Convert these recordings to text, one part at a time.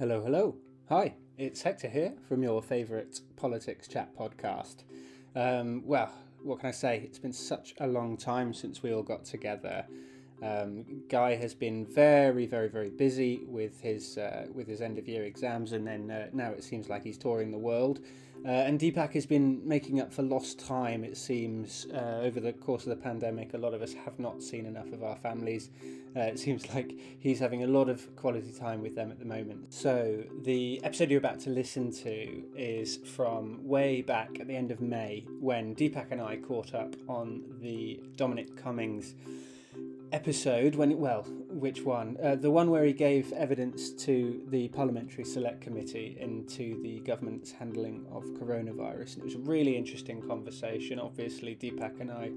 Hello, hello. Hi, it's Hector here from your favourite politics chat podcast. Um, well, what can I say? It's been such a long time since we all got together. Um, Guy has been very, very, very busy with his uh, with his end of year exams, and then uh, now it seems like he's touring the world. Uh, and Deepak has been making up for lost time. It seems uh, over the course of the pandemic, a lot of us have not seen enough of our families. Uh, it seems like he's having a lot of quality time with them at the moment. So the episode you're about to listen to is from way back at the end of May when Deepak and I caught up on the Dominic Cummings episode when it, well which one? Uh, the one where he gave evidence to the parliamentary select committee into the government's handling of coronavirus. And it was a really interesting conversation obviously deepak and i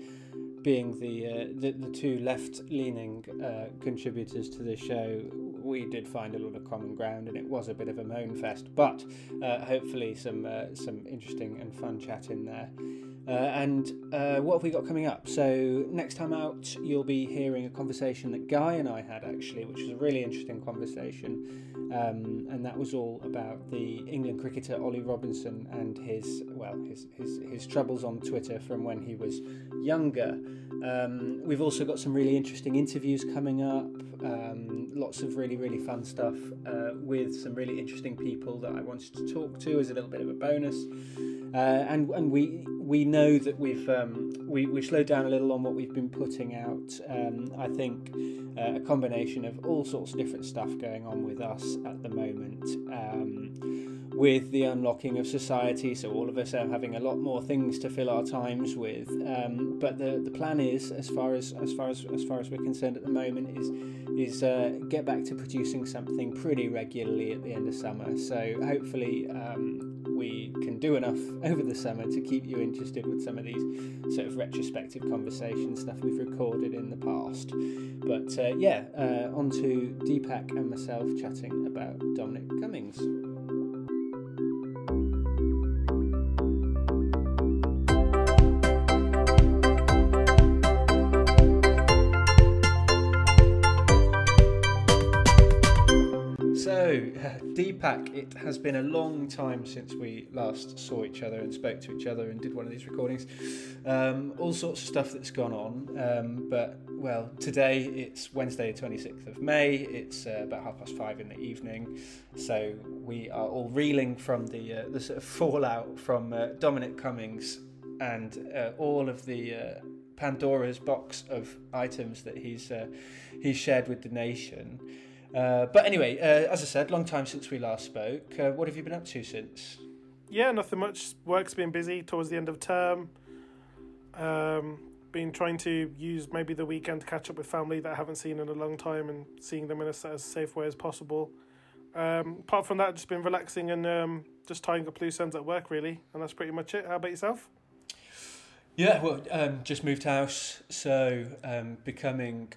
being the uh, the, the two left leaning uh, contributors to the show we did find a lot of common ground and it was a bit of a moan fest but uh, hopefully some uh, some interesting and fun chat in there uh, and uh, what have we got coming up? So, next time out, you'll be hearing a conversation that Guy and I had actually, which was a really interesting conversation. Um, and that was all about the England cricketer Ollie Robinson and his, well, his, his, his troubles on Twitter from when he was younger. Um, we've also got some really interesting interviews coming up, um, lots of really, really fun stuff uh, with some really interesting people that I wanted to talk to as a little bit of a bonus. Uh, and and we we know that we've um, we we slowed down a little on what we've been putting out. Um, I think uh, a combination of all sorts of different stuff going on with us at the moment. Um, with the unlocking of society, so all of us are having a lot more things to fill our times with. Um, but the, the plan is, as far as as far as as far as we're concerned at the moment, is is uh, get back to producing something pretty regularly at the end of summer. So hopefully um, we can do enough over the summer to keep you interested with some of these sort of retrospective conversations stuff we've recorded in the past. But uh, yeah, uh, on to Deepak and myself chatting about Dominic Cummings. So, Deepak, it has been a long time since we last saw each other and spoke to each other and did one of these recordings. Um, all sorts of stuff that's gone on, um, but well, today it's Wednesday, 26th of May. It's uh, about half past five in the evening, so we are all reeling from the uh, the sort of fallout from uh, Dominic Cummings and uh, all of the uh, Pandora's box of items that he's uh, he's shared with the nation. Uh, but anyway, uh, as I said, long time since we last spoke. Uh, what have you been up to since? Yeah, nothing much. Work's been busy towards the end of term. Um, been trying to use maybe the weekend to catch up with family that I haven't seen in a long time and seeing them in a as safe way as possible. Um, apart from that, just been relaxing and um, just tying up loose ends at work, really, and that's pretty much it. How about yourself? Yeah, well, um, just moved house, so um, becoming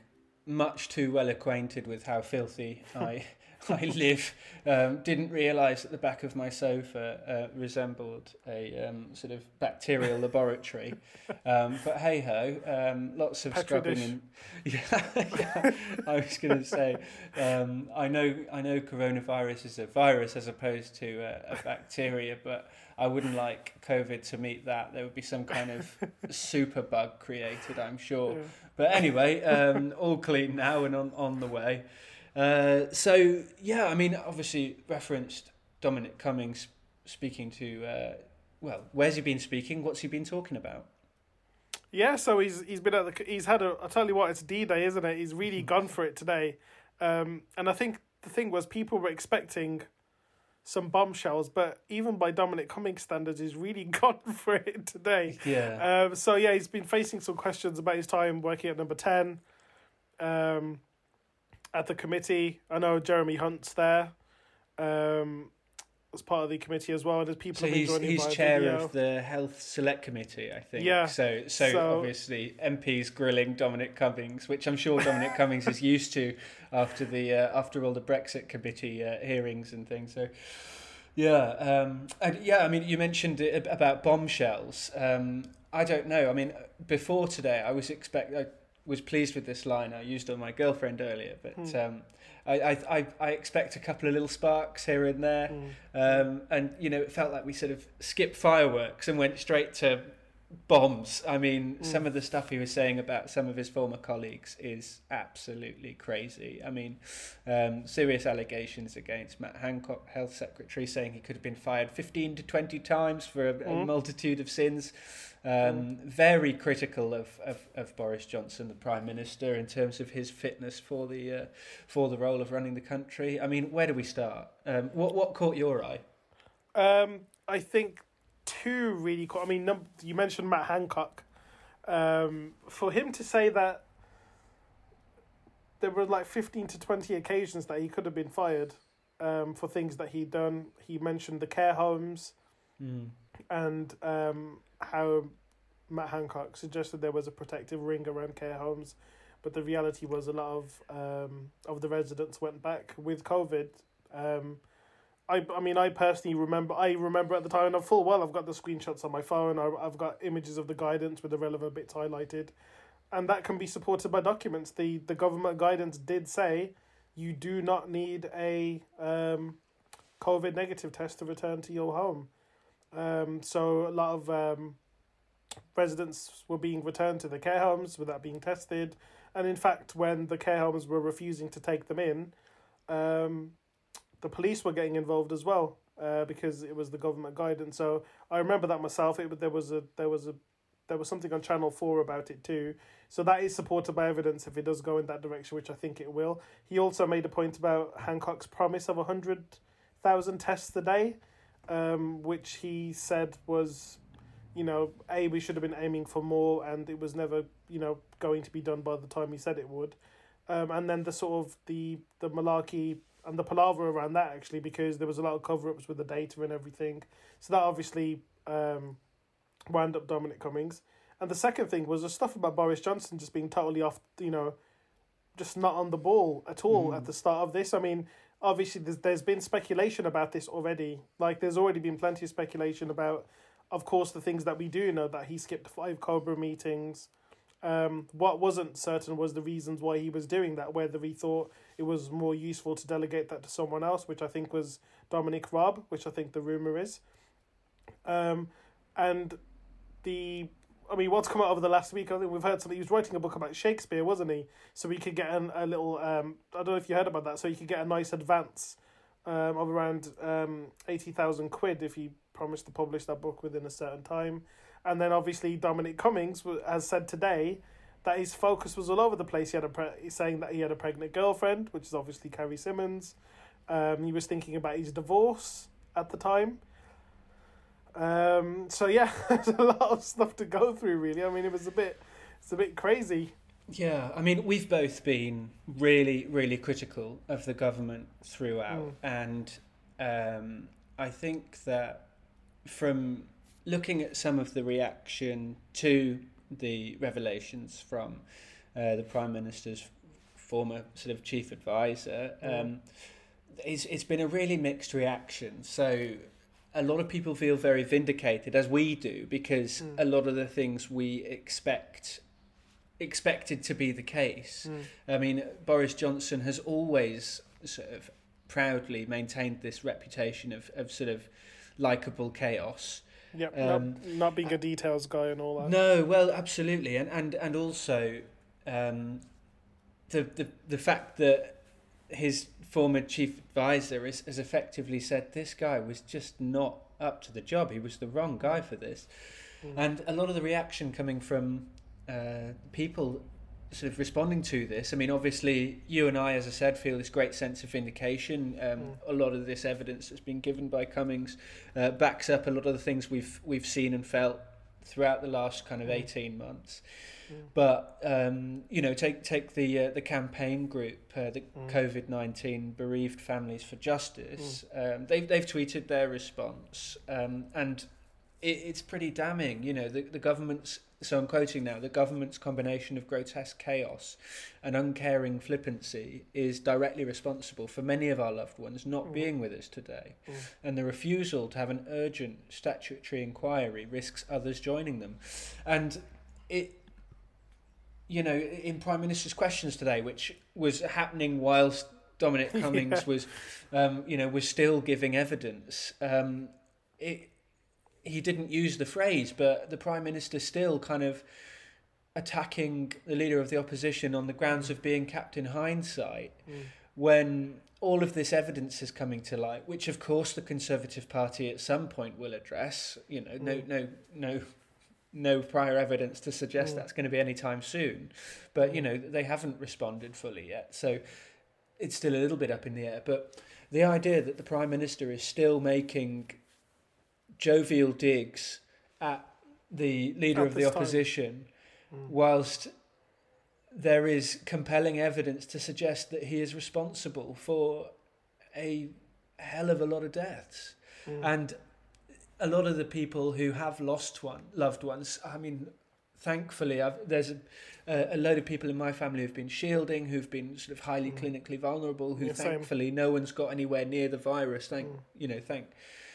much too well acquainted with how filthy I I live. Um, didn't realise that the back of my sofa uh, resembled a um, sort of bacterial laboratory. Um, but hey ho, um, lots of Petri scrubbing dish. and yeah, yeah. I was going to say um, I know I know coronavirus is a virus as opposed to a, a bacteria, but I wouldn't like COVID to meet that. There would be some kind of super bug created, I'm sure. Yeah. But anyway, um, all clean now and on, on the way. Uh, so, yeah, I mean, obviously referenced Dominic Cummings speaking to, uh, well, where's he been speaking? What's he been talking about? Yeah, so he's he's been at the he's had a I tell you what it's D Day, isn't it? He's really gone for it today, um, and I think the thing was people were expecting some bombshells, but even by Dominic Cummings standards, he's really gone for it today. Yeah. Um, so yeah, he's been facing some questions about his time working at number ten, um, at the committee. I know Jeremy Hunt's there, um, as part of the committee as well. And there's people So have been he's, joining he's chair video. of the Health Select Committee, I think. Yeah, So, so, so- obviously MPs grilling Dominic Cummings, which I'm sure Dominic Cummings is used to after the uh, after all the Brexit committee uh, hearings and things. So, yeah, um, and yeah. I mean, you mentioned it about bombshells. Um, I don't know. I mean, before today, I was expect. I was pleased with this line I used on my girlfriend earlier, but Hmm. um, I, I, I, expect a couple of little sparks here and there. Mm. Um, and, you know, it felt like we sort of skipped fireworks and went straight to bombs. I mean, Mm. some of the stuff he was saying about some of his former colleagues is absolutely crazy. I mean, um, serious allegations against Matt Hancock, Health Secretary, saying he could have been fired 15 to 20 times for a, a Mm. multitude of sins. Um, very critical of, of, of Boris Johnson, the Prime Minister, in terms of his fitness for the uh, for the role of running the country. I mean, where do we start? Um, what what caught your eye? Um, I think two really cool. I mean, num- you mentioned Matt Hancock. Um, for him to say that there were like fifteen to twenty occasions that he could have been fired um, for things that he'd done. He mentioned the care homes Mm. and um, how Matt Hancock suggested there was a protective ring around care homes, but the reality was a lot of um, of the residents went back with COVID. Um, I, I mean, I personally remember. I remember at the time, and full well, I've got the screenshots on my phone. I, I've got images of the guidance with the relevant bits highlighted, and that can be supported by documents. the The government guidance did say you do not need a um, COVID negative test to return to your home. Um, so a lot of um, residents were being returned to the care homes without being tested, and in fact, when the care homes were refusing to take them in, um, the police were getting involved as well uh, because it was the government guidance. So I remember that myself. It there was a there was a there was something on Channel Four about it too. So that is supported by evidence if it does go in that direction, which I think it will. He also made a point about Hancock's promise of hundred thousand tests a day, um, which he said was, you know, a we should have been aiming for more, and it was never, you know, going to be done by the time he said it would. Um, and then the sort of the the malarkey and the palaver around that actually because there was a lot of cover ups with the data and everything. So that obviously um, wound up Dominic Cummings. And the second thing was the stuff about Boris Johnson just being totally off, you know, just not on the ball at all Mhm. at the start of this. I mean, obviously there's there's been speculation about this already. Like there's already been plenty of speculation about, of course, the things that we do know that he skipped five Cobra meetings. Um, what wasn't certain was the reasons why he was doing that. Whether he thought it was more useful to delegate that to someone else, which I think was Dominic Raab, which I think the rumor is. Um, and the I mean, what's come out over the last week? I think we've heard something. He was writing a book about Shakespeare, wasn't he? So we could get an, a little. Um, I don't know if you heard about that. So you could get a nice advance um, of around um, eighty thousand quid if he promised to publish that book within a certain time. And then obviously Dominic Cummings has said today that his focus was all over the place. He had a pre- saying that he had a pregnant girlfriend, which is obviously Carrie Symonds. Um, he was thinking about his divorce at the time. Um, so yeah, there's a lot of stuff to go through. Really, I mean, it was a bit, it's a bit crazy. Yeah, I mean, we've both been really, really critical of the government throughout, and um, I think that from looking at some of the reaction to the revelations from uh, the Prime Minister's former sort of chief advisor, um, it's, it's been a really mixed reaction. So a lot of people feel very vindicated, as we do, because Mm. a lot of the things we expect expected to be the case. I mean, Boris Johnson has always sort of proudly maintained this reputation of, of sort of likable chaos. Yep, Um, not, not being a details guy and all that. No, well, absolutely, and and and also um, the the the fact that his former chief advisor has, has effectively said this guy was just not up to the job. He was the wrong guy for this, Mm. and a lot of the reaction coming from uh, people sort of responding to this. I mean, obviously, you and I, as I said, feel this great sense of vindication. Um, Mm. A lot of this evidence that's been given by Cummings uh, backs up a lot of the things we've we've seen and felt throughout the last kind of Mm. eighteen months. Mm. But um, you know, take take the uh, the campaign group, uh, the Mm. COVID nineteen bereaved families for justice. Um, they've they've tweeted their response, um, and it, it's pretty damning. You know, the the government's. So I'm quoting now: the government's combination of grotesque chaos and uncaring flippancy is directly responsible for many of our loved ones not Mm. being with us today, Mm. and the refusal to have an urgent statutory inquiry risks others joining them, and it you know, in Prime Minister's questions today, which was happening whilst Dominic Cummings yeah. was, um, you know, was still giving evidence. Um, it, he didn't use the phrase, but the Prime Minister still kind of attacking the leader of the opposition on the grounds of being Captain Hindsight mm. when all of this evidence is coming to light, which of course the Conservative Party at some point will address. You know, mm. no, no, no, no prior evidence to suggest mm. that's going to be any time soon, but you mm. know they haven't responded fully yet, so it's still a little bit up in the air. But the idea that the Prime Minister is still making jovial digs at the leader at of the opposition mm. whilst there is compelling evidence to suggest that he is responsible for a hell of a lot of deaths. Mm. And a lot of the people who have lost one loved ones, I mean, thankfully, I've, there's a, a load of people in my family who've been shielding, who've been sort of highly mm. clinically vulnerable, who yeah, thankfully same. no one's got anywhere near the virus. Thank mm. you know, thank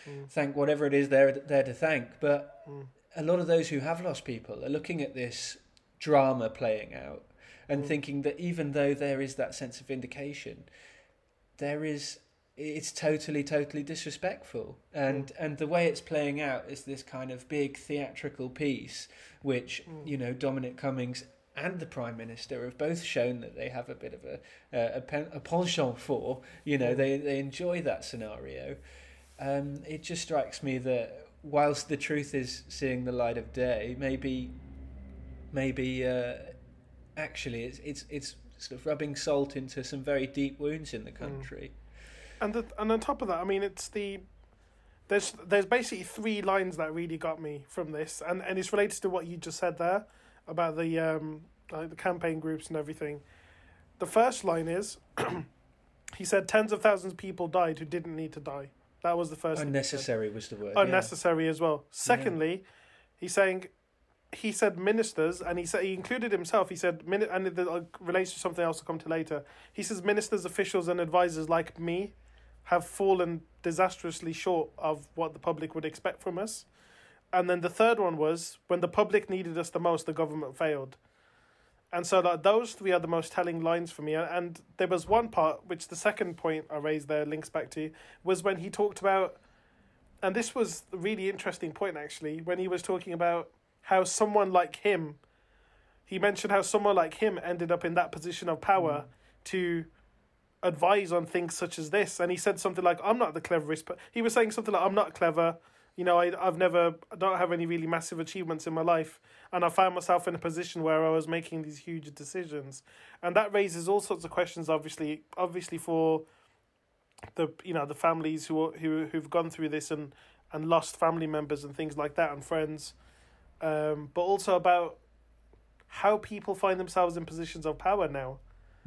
mm. thank whatever it is they're there to thank. But mm. a lot of those who have lost people are looking at this drama playing out and mm. thinking that even though there is that sense of vindication, there is it's totally totally disrespectful and mm. and the way it's playing out is this kind of big theatrical piece which mm. you know Dominic Cummings and the Prime Minister have both shown that they have a bit of a a, pen, a penchant for you know mm. they they enjoy that scenario um, it just strikes me that whilst the truth is seeing the light of day maybe maybe uh, actually it's it's it's sort of rubbing salt into some very deep wounds in the mm. country. Mm. And the, and on top of that, I mean, it's the there's there's basically three lines that really got me from this, and and it's related to what you just said there about the um like the campaign groups and everything. The first line is, he said tens of thousands of people died who didn't need to die. That was the first. Unnecessary was the word. Unnecessary yeah. as well. Secondly, yeah. he's saying he said ministers, and he said he included himself. He said, and it uh, relates to something else. I'll come to later. He says ministers, officials, and advisors like me have fallen disastrously short of what the public would expect from us. And then the third one was when the public needed us the most, the government failed. And so like, those three are the most telling lines for me. And there was one part, which the second point I raised there links back to, was when he talked about, and this was a really interesting point actually, when he was talking about how someone like him, he mentioned how someone like him ended up in that position of power mm. to advise on things such as this. And he said something like, I'm not the cleverest, but he was saying something like, I'm not clever. You know, I, I've never, I don't have any really massive achievements in my life. And I found myself in a position where I was making these huge decisions. And that raises all sorts of questions, obviously, obviously for the, you know, the families who, who, who've gone through this and, and lost family members and things like that and friends um, but also about how people find themselves in positions of power now.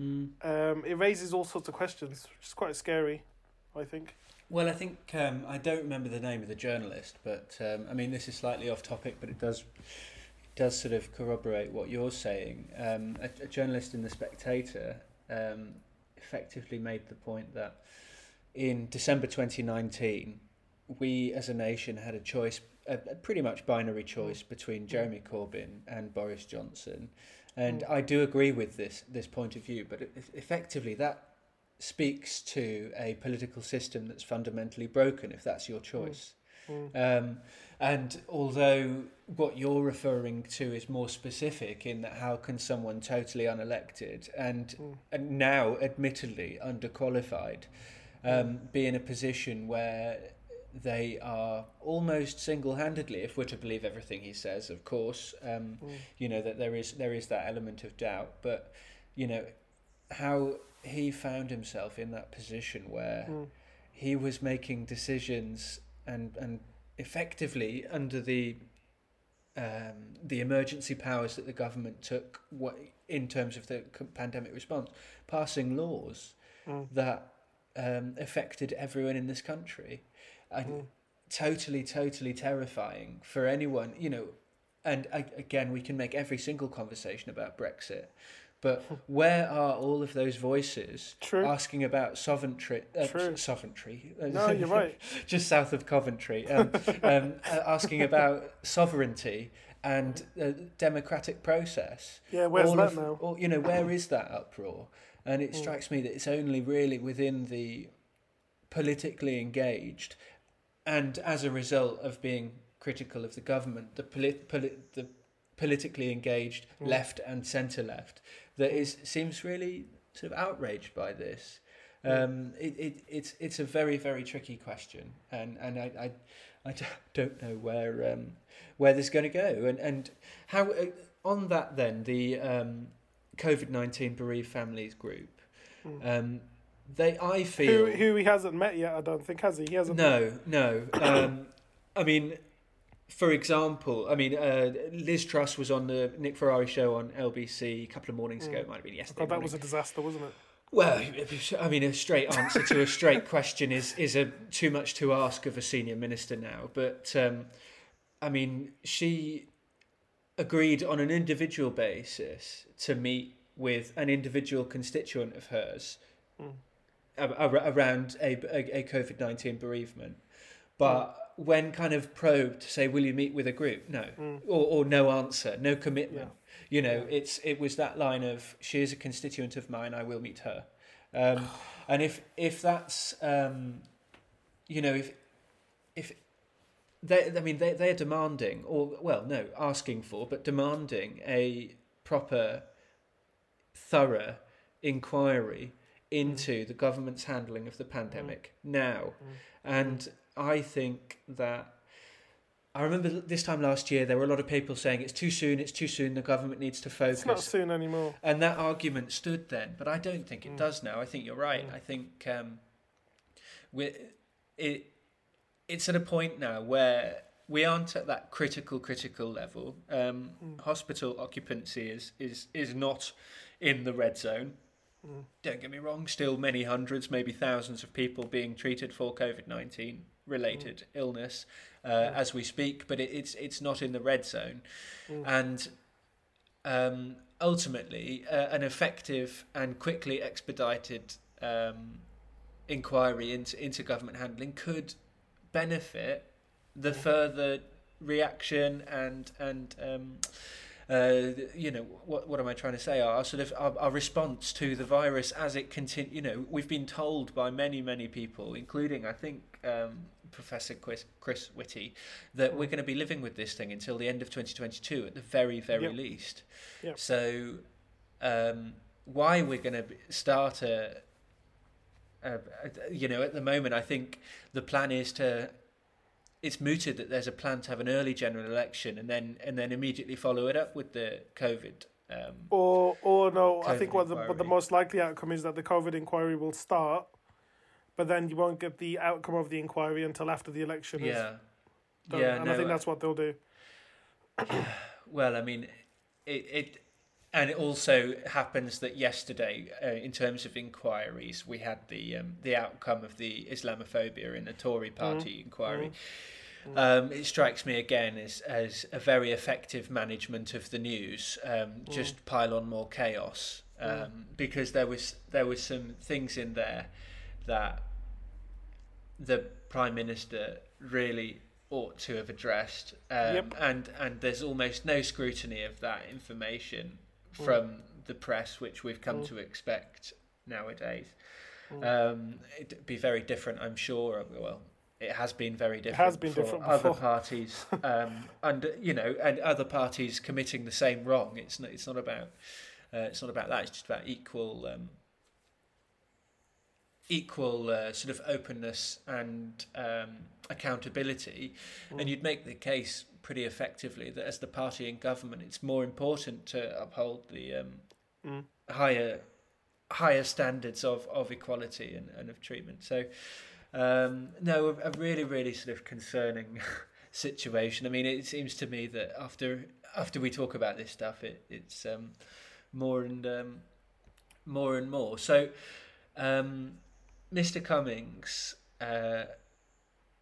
Mm. Um, it raises all sorts of questions, which is quite scary, I think. Well, I think um, I don't remember the name of the journalist, but um, I mean this is slightly off topic, but it does it does sort of corroborate what you're saying. Um, a, a journalist in the Spectator um, effectively made the point that in December 2019, we as a nation had a choice a, a pretty much binary choice between Jeremy Corbyn and Boris Johnson, and I do agree with this this point of view. But effectively, that speaks to a political system that's fundamentally broken. If that's your choice. Mm. Um, and although what you're referring to is more specific in that how can someone totally unelected and, mm. and now admittedly underqualified um, be in a position where they are almost single-handedly, if we're to believe everything he says, of course, um, mm. you know that there is there is that element of doubt, but you know how he found himself in that position where mm. he was making decisions and and effectively under the um, the emergency powers that the government took what in terms of the pandemic response, passing laws mm. that um, affected everyone in this country and mm. totally, totally terrifying for anyone, you know. And again, we can make every single conversation about Brexit, but where are all of those voices True. asking about sovereignty? Uh, True. Sovereignty. No, you're right. Just south of Coventry, um, um, asking about sovereignty and a democratic process. Yeah, where's All that of- now? Or, you know, where is that uproar? And it Mm. strikes me that it's only really within the politically engaged, and as a result of being critical of the government, the polit- polit- the politically engaged Mm. left and centre left, that is seems really sort of outraged by this. Um, it, it, it's it's a very very tricky question, and and I I, I don't know where um, where this is going to go, and and how uh, on that then the um, COVID nineteen bereaved families group, Mm. um, they I feel Who who he hasn't met yet? I don't think has he? He hasn't. no no um, I mean. For example, I mean, uh, Liz Truss was on the Nick Ferrari show on LBC a couple of mornings ago. Mm. It might have been yesterday. God, that morning. was a disaster, wasn't it? Well, I mean, a straight answer to a straight question is is a too much to ask of a senior minister now. But um, I mean, she agreed on an individual basis to meet with an individual constituent of hers Mm. around a, a, a COVID nineteen bereavement, but. When kind of probed to say, "Will you meet with a group?" No, Mm. or, or no answer, no commitment. You know, Yeah. it's it was that line of she is a constituent of mine. I will meet her. Um, and if if that's um, you know if if they I mean they they're demanding or well no asking for but demanding a proper thorough inquiry into the government's handling of the pandemic now Mm. and I think that I remember this time last year there were a lot of people saying it's too soon it's too soon the government needs to focus It's not soon anymore. and that argument stood then, but I don't think it Mm. does now. I think you're right. Mm. I think um, we it it's at a point now where we aren't at that critical critical level. Um, Mm. Hospital occupancy is is is not in the red zone. Mm. Don't get me wrong. Still, many hundreds, maybe thousands of people being treated for COVID nineteen related illness uh, Mm. as we speak, but it, it's it's not in the red zone Mm. and um, ultimately uh, an effective and quickly expedited um, inquiry into, into government handling could benefit the Mhm. further reaction and and um, uh, you know what what am I trying to say our sort of our, our response to the virus as it continue you know we've been told by many many people including I think um, Professor Chris, Chris Whitty that we're going to be living with this thing until the end of 2022 at the very very Yep. least Yep. so um, why we're going to start a, a you know at the moment I think the plan is to it's mooted that there's a plan to have an early general election and then and then immediately follow it up with the COVID. Um, Or or no, I think what the what the most likely outcome is that the COVID inquiry will start, but then you won't get the outcome of the inquiry until after the election yeah, yeah. and no, I think that's what they'll do. Well, I mean, it, it and it also happens that yesterday, uh, in terms of inquiries, we had the um, the outcome of the Islamophobia in the Tory party inquiry. Um, it strikes me again as as a very effective management of the news. Um, Just pile on more chaos. Um, because there was there was some things in there that the prime minister really ought to have addressed, um, Yep. and and there's almost no scrutiny of that information from the press, which we've come Mm. to expect nowadays. Mm. Um, it'd be very different, I'm sure. Well, it has been very different. It has been for different other before. parties, um, and you know, and other parties committing the same wrong. It's not. It's not about. Uh, it's not about that. It's just about equal. Um, equal uh, sort of openness and um, accountability, Mm. and you'd make the case pretty effectively that as the party in government, it's more important to uphold the um, Mm. higher higher standards of, of equality and, and of treatment. So, um, no, a, a really, really sort of concerning situation. I mean, it seems to me that after after we talk about this stuff, it, it's um, more and um, more and more. So, um, Mr. Cummings uh,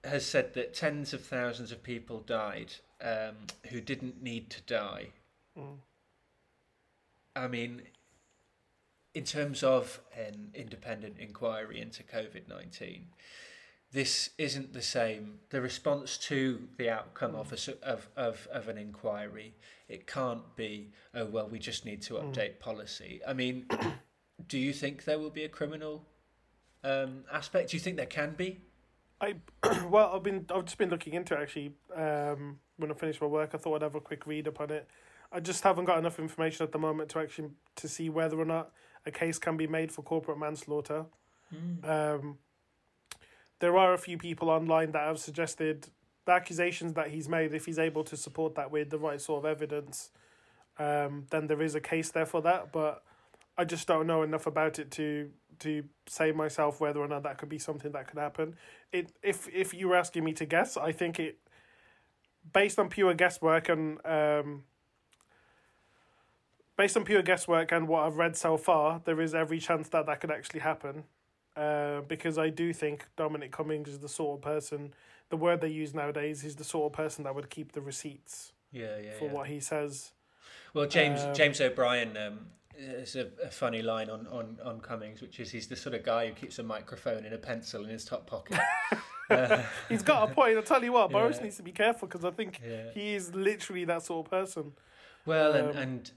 has said that tens of thousands of people died um, who didn't need to die. Mm. I mean, in terms of an independent inquiry into COVID 19, this isn't the same. The response to the outcome of, a, of, of, of an inquiry, it can't be, oh, well, we just need to update policy. I mean, do you think there will be a criminal um, aspect? Do you think there can be? I well, I've been I've just been looking into it actually. Um, when I finished my work, I thought I'd have a quick read up on it. I just haven't got enough information at the moment to actually to see whether or not a case can be made for corporate manslaughter. Um, there are a few people online that have suggested the accusations that he's made. If he's able to support that with the right sort of evidence, um, then there is a case there for that. But I just don't know enough about it to to say myself whether or not that could be something that could happen. It if if you were asking me to guess, I think it based on pure guesswork and um based on pure guesswork and what I've read so far, there is every chance that that could actually happen. Uh, because I do think Dominic Cummings is the sort of person. The word they use nowadays is the sort of person that would keep the receipts Yeah, yeah. for yeah. what he says. Well, James Um, James O'Brien um, is a, a funny line on, on, on Cummings, which is he's the sort of guy who keeps a microphone and a pencil in his top pocket. uh, He's got a point. I'll tell you what, Boris Yeah. needs to be careful because I think yeah. he is literally that sort of person. Well, Um, and, and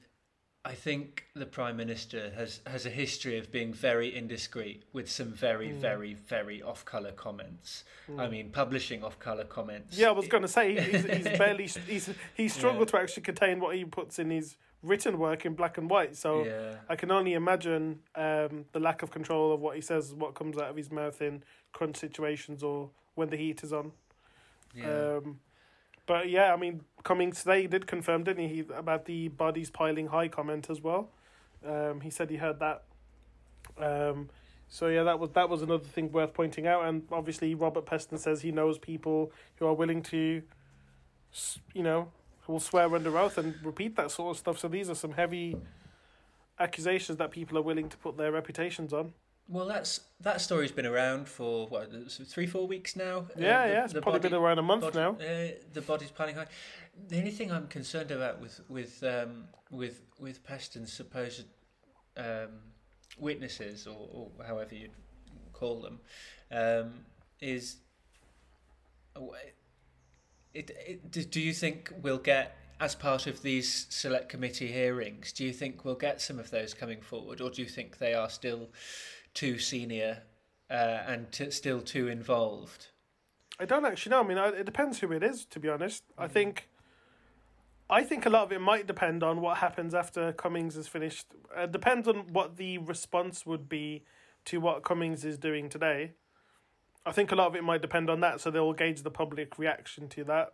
I think the prime minister has has a history of being very indiscreet with some very Mm. very very off color comments. I mean, publishing off color comments. Yeah, I was going to say he's, he's barely he's he's struggled to actually contain what he puts in his written work in black and white. So Yeah. I can only imagine um, the lack of control of what he says, what comes out of his mouth in crunch situations or when the heat is on. Yeah. Um, but yeah, I mean, Cummings today he did confirm, didn't he, about the bodies piling high comment as well. Um, he said he heard that. Um, so yeah, that was that was another thing worth pointing out. And obviously, Robert Peston says he knows people who are willing to, you know, will swear under oath and repeat that sort of stuff. So these are some heavy accusations that people are willing to put their reputations on. Well, that's that story's been around for what three, four weeks now. Yeah, Uh, the- yeah, it's probably body- been around a month body- now. Uh, the body's piling high. The only thing I'm concerned about with with um, with with Peston's supposed um, witnesses, or, or however you'd call them, um, is. It, it, do, do you think we'll get, as part of these select committee hearings, do you think we'll get some of those coming forward, or do you think they are still too senior uh, and t- still too involved? I don't actually know. I mean, I- it depends who it is. To be honest, I Mm. think, I think a lot of it might depend on what happens after Cummings is finished. It depends on what the response would be to what Cummings is doing today. I think a lot of it might depend on that, so they'll gauge the public reaction to that,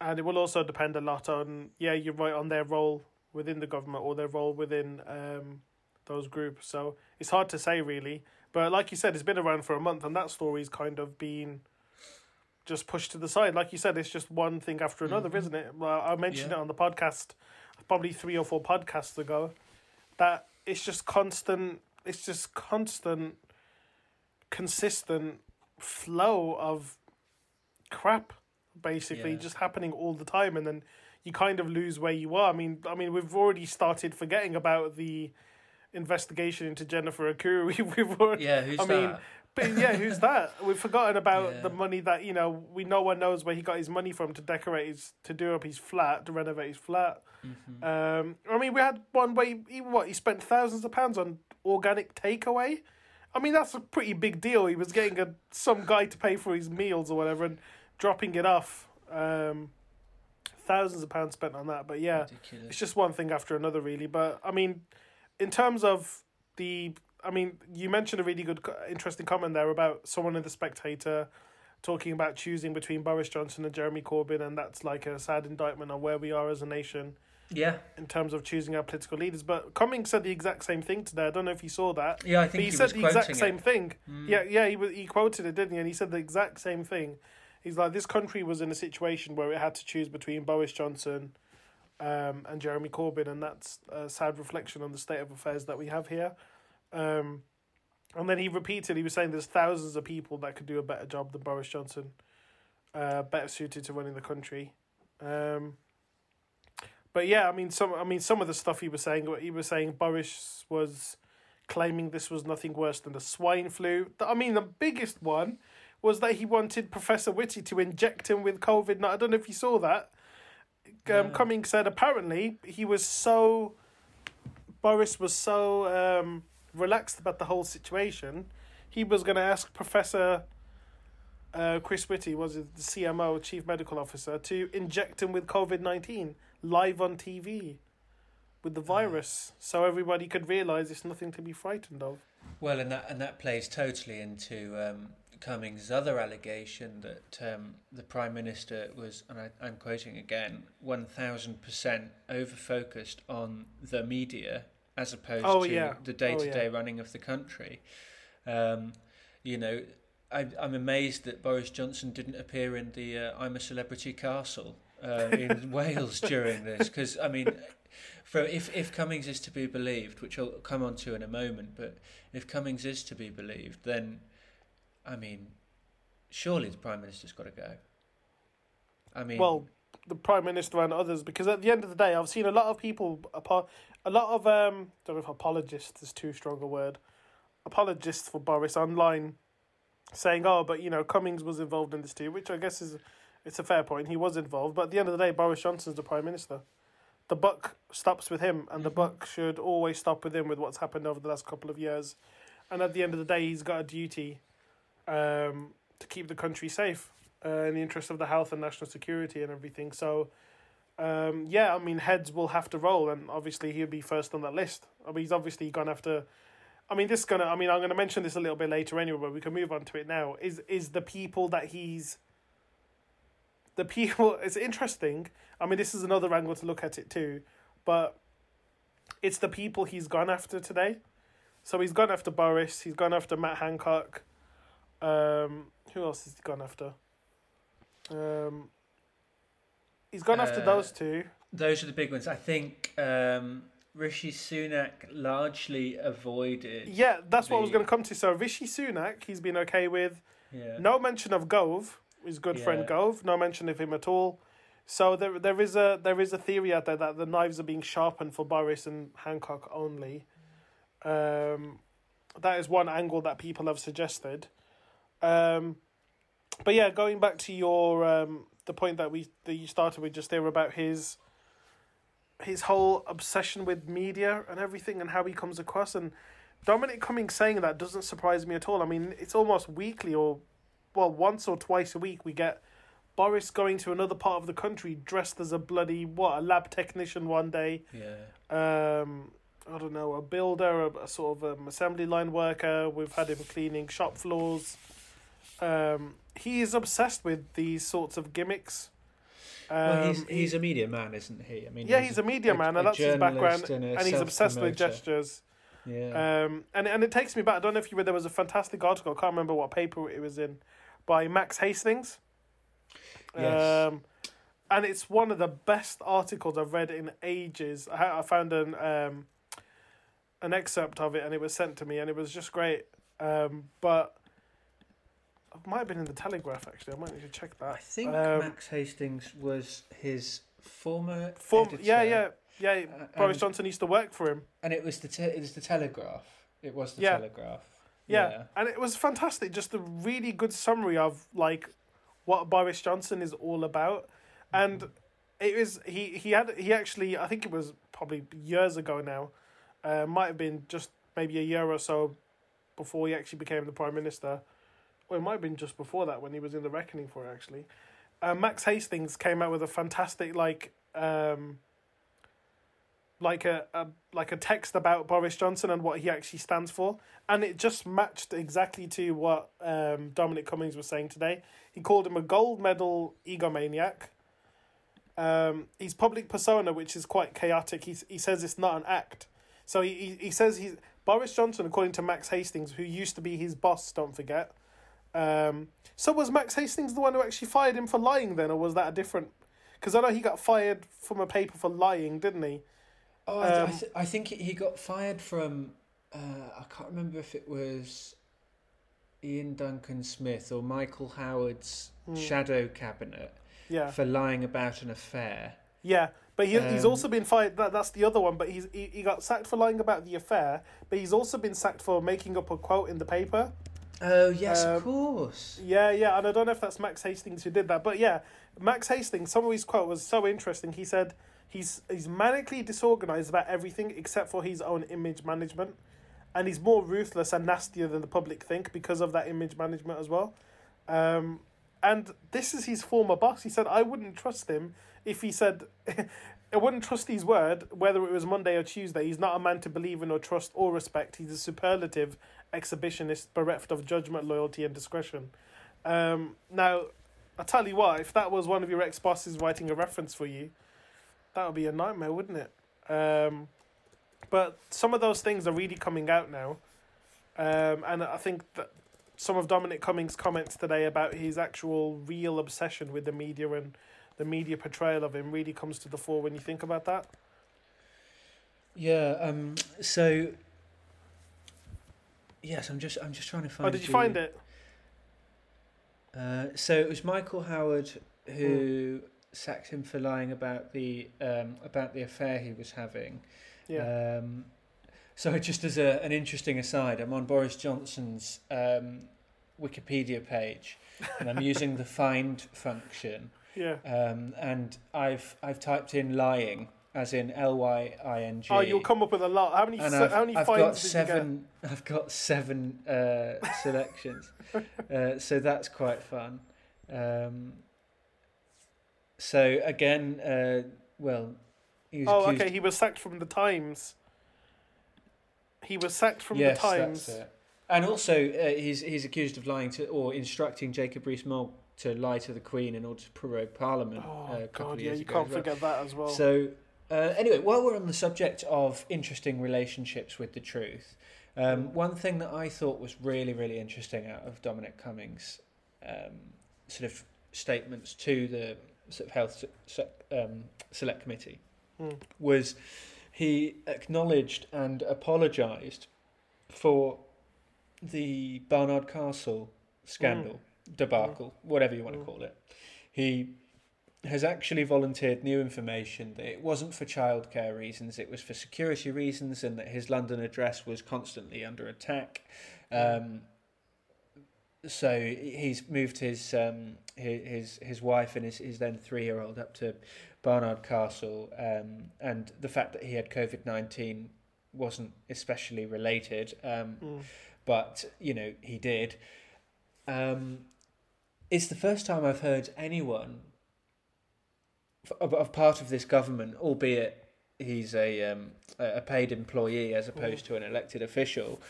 and it will also depend a lot on yeah, you're right on their role within the government or their role within um those groups. So it's hard to say really. But like you said, it's been around for a month, and that story's kind of been just pushed to the side. Like you said, it's just one thing after another, Mhm. isn't it? Well, I mentioned Yeah. it on the podcast, probably three or four podcasts ago, that it's just constant. It's just constant, consistent flow of crap, basically, Yeah. just happening all the time, and then you kind of lose where you are. I mean, I mean, we've already started forgetting about the investigation into Jennifer Arcuri. We've already, Yeah, who's I mean, but yeah, who's that? We've forgotten about Yeah. the money that you know. We no one knows where he got his money from to decorate his to do up his flat to renovate his flat. Mhm. Um, I mean, we had one where he, he what he spent thousands of pounds on organic takeaway. I mean, that's a pretty big deal. He was getting a some guy to pay for his meals or whatever and dropping it off. Um, thousands of pounds spent on that, but yeah, Ridiculous. it's just one thing after another, really. But I mean, in terms of the, I mean, you mentioned a really good, interesting comment there about someone in the Spectator talking about choosing between Boris Johnson and Jeremy Corbyn, and that's like a sad indictment on where we are as a nation Yeah, in terms of choosing our political leaders. But Cummings said the exact same thing today. I don't know if you saw that. yeah. I But think he, he, said the exact same it. thing. Mm. Yeah, yeah, he was, he quoted it, didn't he? And he said the exact same thing. He's like, this country was in a situation where it had to choose between Boris Johnson um, and Jeremy Corbyn, and that's a sad reflection on the state of affairs that we have here. Um, and then he repeated, he was saying there's thousands of people that could do a better job than Boris Johnson, uh, better suited to running the country. Um, but yeah, I mean, some, I mean, some of the stuff he was saying, he was saying Boris was claiming this was nothing worse than the swine flu. I mean, the biggest one was that he wanted Professor Whitty to inject him with COVID. Now I don't know if you saw that. Um, Cummings said apparently he was so. Boris was so um, relaxed about the whole situation. He was going to ask Professor uh, Chris Whitty, was the CMO, Chief Medical Officer, to inject him with COVID 19 live on TV with the virus so everybody could realise it's nothing to be frightened of. Well, and that and that plays totally into um, Cummings' other allegation that um, the Prime Minister was, and I, I'm quoting again, one thousand percent over focused on the media as opposed Oh, to yeah. the day to day running of the country. Um, you know, I, I'm amazed that Boris Johnson didn't appear in the uh, "I'm a Celebrity" castle uh, in Wales during this, because I mean. For if, if Cummings is to be believed, which I'll come on to in a moment, but if Cummings is to be believed, then, I mean, surely the Prime Minister's got to go. I mean, Well, the Prime Minister and others, because at the end of the day, I've seen a lot of people, apo- a lot of, um, don't know if apologists is too strong a word, apologists for Boris online saying, oh, but, you know, Cummings was involved in this too, which I guess is, it's a fair point. He was involved, but at the end of the day, Boris Johnson's the Prime Minister. The buck stops with him, and the buck should always stop with him with what's happened over the last couple of years. And at the end of the day, he's got a duty um, to keep the country safe uh, in the interest of the health and national security and everything. So, um, yeah, I mean, heads will have to roll, and obviously he'll be first on that list. I mean, he's obviously gone after. I mean, this gonna. I mean, I'm gonna mention this a little bit later anyway, but we can move on to it now. Is is the people that he's. The people. It's interesting. I mean, this is another angle to look at it too, but it's the people he's gone after today. So he's gone after Boris. He's gone after Matt Hancock. Um, who else has he gone after? Um, he's gone after Uh, those two. those are the big ones. I think um, Rishi Sunak largely avoided. Yeah, that's what I was going to come to. So Rishi Sunak, he's been okay with. Yeah. No mention of Gove, his good friend Gove. No mention of him at all. So there, there is a there is a theory out there that the knives are being sharpened for Boris and Hancock only. Um, that is one angle that people have suggested. Um, but yeah, going back to your um, the point that we that you started with just there about his his whole obsession with media and everything and how he comes across and Dominic Cummings saying that doesn't surprise me at all. I mean, it's almost weekly or well, once or twice a week we get Boris going to another part of the country dressed as a bloody what, a lab technician one day. Yeah. Um I don't know, a builder, a, a sort of um, assembly line worker. We've had him cleaning shop floors. Um, he is obsessed with these sorts of gimmicks. Um, well, he's he's a media man, isn't he? I mean, yeah, he's a media man, and that's his background, journalist and, he's obsessed with gestures. Yeah. Um, and and it takes me back. I don't know if you read. There was a fantastic article. I can't remember what paper it was in, by Max Hastings. Yes. Um, and it's one of the best articles I've read in ages. I, I found an um, an excerpt of it, and it was sent to me, and it was just great. Um, but it might have been in the Telegraph actually. I might need to check that. I think um, Max Hastings was his former Form, editor, yeah, yeah, yeah. uh, Boris and- Johnson used to work for him. and it was the te- it was the Telegraph. It was the Yeah. Telegraph. Yeah. and it was fantastic. Just a really good summary of like what Boris Johnson is all about, and it was he he had he actually I think it was probably years ago now, uh, might have been just maybe a year or so before he actually became the prime minister, or it might have been just before that when he was in the reckoning for it actually. Uh, Max Hastings came out with a fantastic like um, like a, a like a text about Boris Johnson and what he actually stands for, and it just matched exactly to what um, Dominic Cummings was saying today. He called him a gold medal egomaniac. Um, his public persona, which is quite chaotic, he he says it's not an act. So he he, he says he's Boris Johnson, according to Max Hastings, who used to be his boss. Don't forget. Um, so was Max Hastings the one who actually fired him for lying then, or was that a different? Because I know he got fired from a paper for lying, didn't he? Oh, I, th- I, Um, th- I think he got fired from. Uh, I can't remember if it was Iain Duncan Smith or Michael Howard's Hmm. shadow cabinet Yeah. for lying about an affair. Yeah, but he, he's Um, also been fired. That, that's the other one. But he's he, he got sacked for lying about the affair. But he's also been sacked for making up a quote in the paper. Oh yes, Um, of course. Yeah, yeah, and I don't know if that's Max Hastings who did that, but yeah, Max Hastings. Some of his quote was so interesting. He said he's he's manically disorganized about everything except for his own image management, and he's more ruthless and nastier than the public think because of that image management as well. Um, and this is his former boss. He said I wouldn't trust him if he said. I wouldn't trust his word, whether it was Monday or Tuesday. He's not a man to believe in or trust or respect. He's a superlative exhibitionist bereft of judgment, loyalty, and discretion. Um, now, I tell you what, if that was one of your ex bosses writing a reference for you, that would be a nightmare, wouldn't it? Um, but some of those things are really coming out now, um, and I think that some of Dominic Cummings' comments today about his actual real obsession with the media and the media portrayal of him really comes to the fore when you think about that. Yeah. Um. So. Yes, I'm just I'm just trying to find. Oh, did you find it? Uh, so it was Michael Howard who sacked him for lying about the um, about the affair he was having. Yeah. Um, so just as a, an interesting aside, I'm on Boris Johnson's um, Wikipedia page, and I'm using the find function, yeah. um, and I've I've typed in lying as in L Y I N G. Oh, you'll come up with a lot. How many? and I've, how many I've finds got seven. I've got seven uh, selections, uh, so that's quite fun. Um, so again, uh, well, he was? Oh, accused- okay. He was sacked from the Times. He was sacked from yes, the Times. that's it. And also, uh, he's he's accused of lying to or instructing Jacob Rees-Mogg to lie to the Queen in order to prorogue Parliament. Oh uh, a couple God, of yeah, years you can't well. forget that as well. So, uh, anyway, while we're on the subject of interesting relationships with the truth, um, one thing that I thought was really, really interesting out of Dominic Cummings' um, sort of statements to the sort of health um, select committee Hmm. was he acknowledged and apologised for the Barnard Castle scandal, debacle, whatever you want to Mm. call it. He has actually volunteered new information that it wasn't for childcare reasons, it was for security reasons, and that his London address was constantly under attack. Um, so he's moved his um, his his, his wife and his, his then three year old up to Barnard Castle, um, and the fact that he had COVID nineteen wasn't especially related, um, Mm. but you know he did. Um, it's the first time I've heard anyone f- of, of part of this government, albeit he's a um, a a paid employee as opposed to an elected official.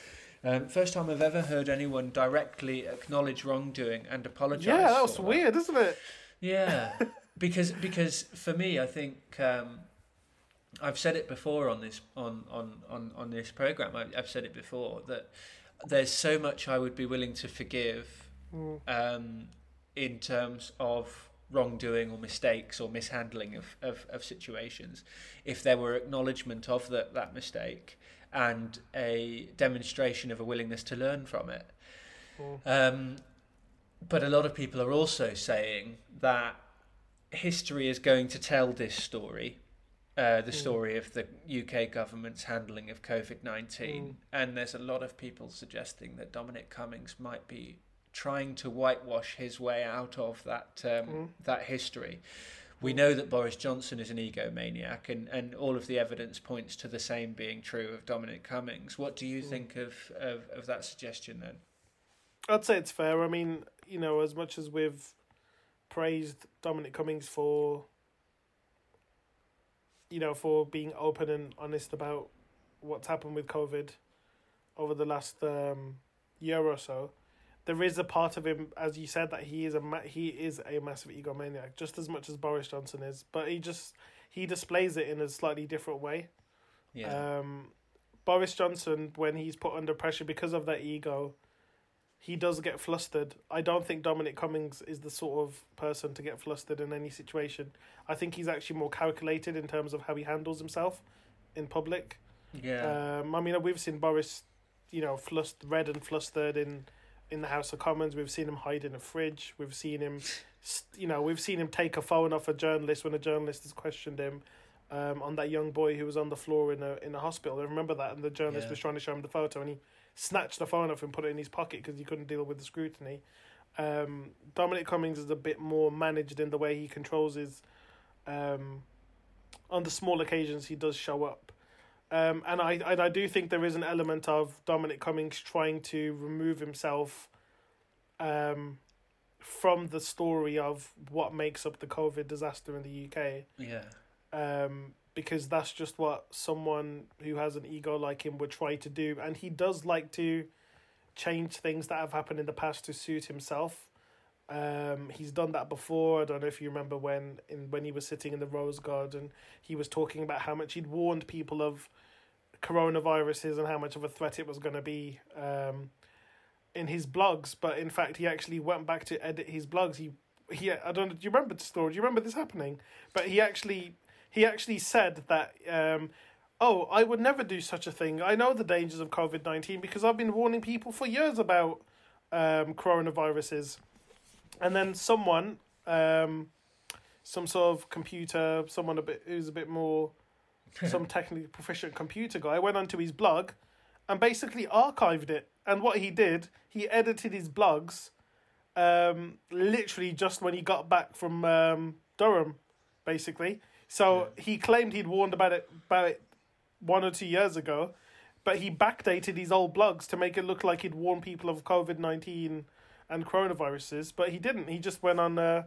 Um, first time I've ever heard anyone directly acknowledge wrongdoing and apologise. yeah, that was weird, isn't it? Yeah, because because for me, I think um, I've said it before on this on on on, on this program. I, I've said it before that there's so much I would be willing to forgive Mm. um, in terms of wrongdoing or mistakes or mishandling of, of, of situations if there were acknowledgement of that that mistake and a demonstration of a willingness to learn from it. Mm. Um, but a lot of people are also saying that history is going to tell this story, uh, the Mm. story of the UK government's handling of COVID 19. Mm. And there's a lot of people suggesting that Dominic Cummings might be trying to whitewash his way out of that, um, Mm. that history. We know that Boris Johnson is an egomaniac, and, and all of the evidence points to the same being true of Dominic Cummings. What do you think of, of, of that suggestion then? I'd say it's fair. I mean, you know, as much as we've praised Dominic Cummings for, you know, for being open and honest about what's happened with COVID over the last um, year or so, there is a part of him, as you said, that he is a ma- he is a massive egomaniac, just as much as Boris Johnson is. But he just he displays it in a slightly different way. Yeah. Um, Boris Johnson, when he's put under pressure because of that ego, he does get flustered. I don't think Dominic Cummings is the sort of person to get flustered in any situation. I think he's actually more calculated in terms of how he handles himself in public. yeah. Um, I mean, we've seen Boris, you know, flust, red and flustered in in the House of Commons. We've seen him hide in a fridge. We've seen him, you know, we've seen him take a phone off a journalist when a journalist has questioned him. Um, on that young boy who was on the floor in a in a hospital, I remember that, and the journalist Yeah. was trying to show him the photo, and he snatched the phone off and put it in his pocket because he couldn't deal with the scrutiny. Um, Dominic Cummings is a bit more managed in the way he controls his. Um, on the small occasions, he does show up. Um, and I and I do think there is an element of Dominic Cummings trying to remove himself um, from the story of what makes up the COVID disaster in the UK. Yeah. Um, because that's just what someone who has an ego like him would try to do, and he does like to change things that have happened in the past to suit himself. Um, he's done that before. I don't know if you remember when in when he was sitting in the Rose Garden, he was talking about how much he'd warned people of coronaviruses and how much of a threat it was going to be um, in his blogs. But in fact, he actually went back to edit his blogs. He he I don't. Do you remember the story? Do you remember this happening? But he actually he actually said that. Um, oh, I would never do such a thing. I know the dangers of COVID nineteen because I've been warning people for years about um, coronaviruses. And then someone, um, some sort of computer, someone a bit who's a bit more, some technically proficient computer guy, went onto his blog, and basically archived it. And what he did, he edited his blogs, um, literally just when he got back from um, Durham, basically. So Yeah. he claimed he'd warned about it about it one or two years ago, but he backdated his old blogs to make it look like he'd warned people of COVID nineteen and coronaviruses, but he didn't. He just went on uh,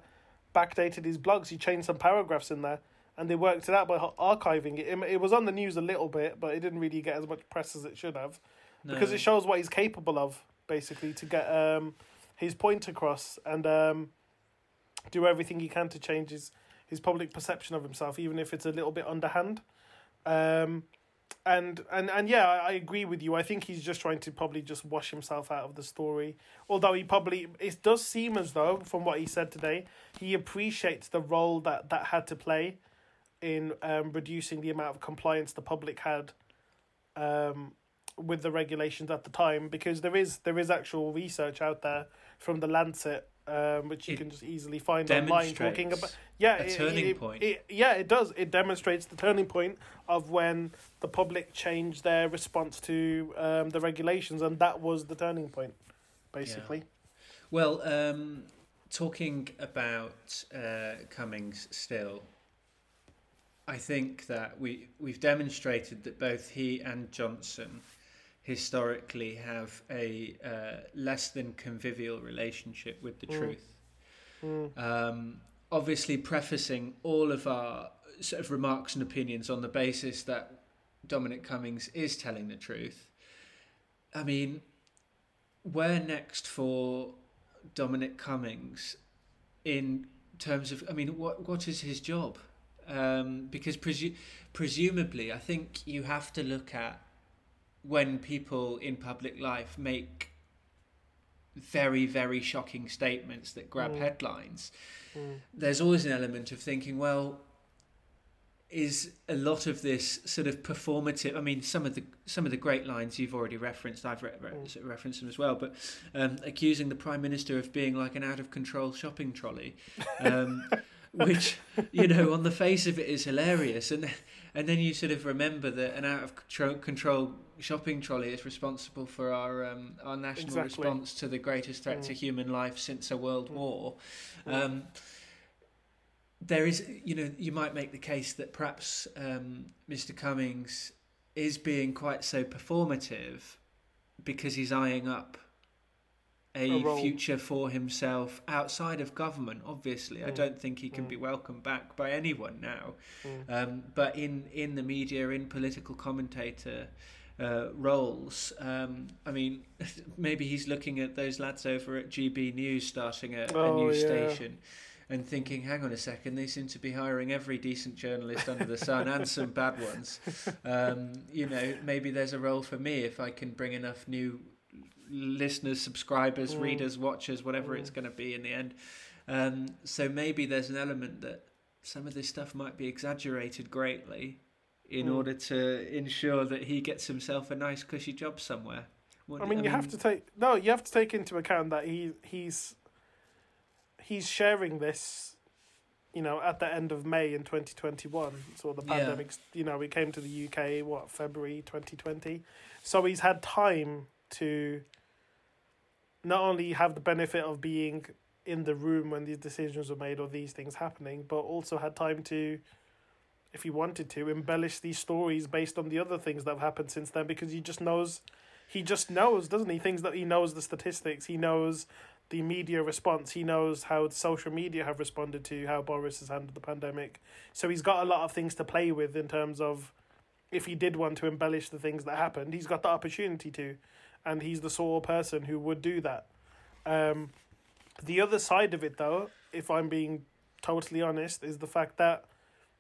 backdated his blogs. He changed some paragraphs in there, and they worked it out by archiving it. it. Was on the news a little bit, but it didn't really get as much press as it should have because it shows what he's capable of, basically, to get um, his point across and um, do everything he can to change his, his public perception of himself, even if it's a little bit underhand. Um, and and and yeah, I, I agree with you. I think he's just trying to probably just wash himself out of the story. Although he probably it does seem as though, from what he said today, he appreciates the role that that had to play in um, reducing the amount of compliance the public had um, with the regulations at the time. Because there is there is actual research out there from the Lancet. Um, which you It can just easily find online talking about yeah a it- turning it- point. it- yeah it does it demonstrates the turning point of when the public changed their response to um, the regulations, and that was the turning point, basically. Well, um, talking about uh, Cummings still, I think that we we've demonstrated that both he and Johnson historically have a uh, less than convivial relationship with the Mm. truth. Mm. Um, obviously, prefacing all of our sort of remarks and opinions on the basis that Dominic Cummings is telling the truth. I mean, where next for Dominic Cummings in terms of? I mean, what what is his job? Um, because presu- presumably, I think you have to look at when people in public life make very very shocking statements that grab Mm. headlines Mm. there's always an element of thinking, well, is a lot of this sort of performative? I mean, some of the some of the great lines you've already referenced, I've re- Mm. sort of referenced them as well. But um, accusing the prime minister of being like an out of control shopping trolley, um, which you know, on the face of it is hilarious, and and then you sort of remember that an out of control shopping trolley is responsible for our um, our national Exactly. response to the greatest threat to Mm. human life since a world Mm. war. Um, there is, you know, you might make the case that perhaps um, Mr. Cummings is being quite so performative because he's eyeing up a, A future for himself outside of government. Obviously, I Mm. don't think he can Mm. be welcomed back by anyone now. Mm. Um, but in in the media, in political commentator uh, roles, um, I mean, maybe he's looking at those lads over at GB News starting a, a Oh, news yeah. station. And thinking, hang on a second, they seem to be hiring every decent journalist under the sun and some bad ones. Um, you know, maybe there's a role for me if I can bring enough new listeners, subscribers, Mm. readers, watchers, whatever it's Mm. going to be in the end. Um, so maybe there's an element that some of this stuff might be exaggerated greatly in Mm. order to ensure that he gets himself a nice cushy job somewhere. What- I mean, you have to take no. You have to take into account that he he's he's sharing this, you know, at the end of May in twenty twenty one. So the Yeah. pandemic, you know, we came to the UK what February twenty twenty. So he's had time to not only have the benefit of being in the room when these decisions were made or these things happening, but also had time to, if he wanted to, embellish these stories based on the other things that have happened since then because he just knows, he just knows, doesn't he? Things that he knows the statistics, he knows the media response, he knows how social media have responded to how Boris has handled the pandemic. So he's got a lot of things to play with in terms of if he did want to embellish the things that happened, he's got the opportunity to, and he's the sort of person who would do that. Um, the other side of it, though, if I'm being totally honest, is the fact that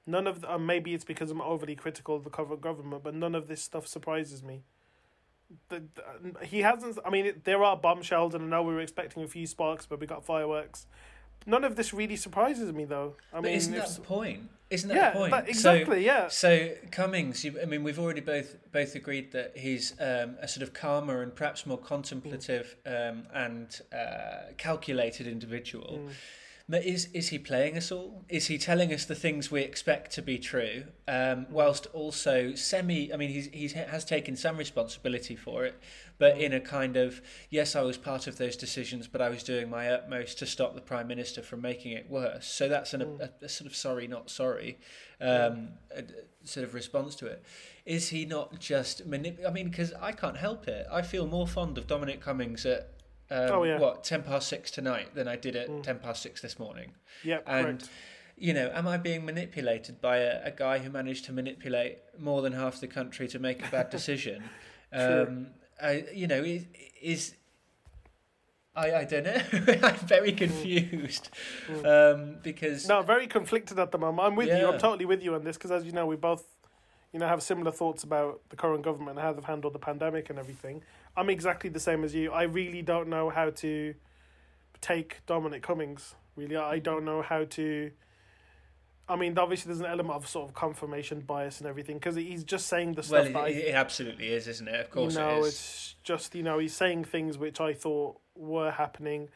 none of the, uh, maybe it's because I'm overly critical of the current government, but none of this stuff surprises me. The, the, he hasn't. I mean, it, there are bombshells, and I know we were expecting a few sparks, but we got fireworks. None of this really surprises me, though. I but mean, isn't that the point? Isn't that yeah, the point? that- exactly. So, yeah, So Cummings, you, I mean, we've already both both agreed that he's um, a sort of calmer and perhaps more contemplative um, and uh, calculated individual. Mm. But is is he playing us all? Is he telling us the things we expect to be true, um, whilst also semi? I mean, he's he's has taken some responsibility for it, but in a kind of yes, I was part of those decisions, but I was doing my utmost to stop the prime minister from making it worse. So that's an, a, a sort of sorry, not sorry, um, a, sort of response to it. Is he not just manip? I mean, because I can't help it. I feel more fond of Dominic Cummings at um, Oh, yeah. what ten past six tonight than I did at ten past six this morning. yeah, And correct. you know, am I being manipulated by a, a guy who managed to manipulate more than half the country to make a bad decision? Um, I, you know, is, is I I don't know. I'm very confused um, because No, very conflicted at the moment. I'm with you. I'm totally with you on this because, as you know, we both, you know, have similar thoughts about the current government and how they've handled the pandemic and everything. I'm exactly the same as you. I really don't know how to take Dominic Cummings. Really, I don't know how to. I mean, obviously, there's an element of sort of confirmation bias and everything because he's just saying the well, stuff it, that I it absolutely is, isn't it? Of course, you know, it is. it's just you know he's saying things which I thought were happening,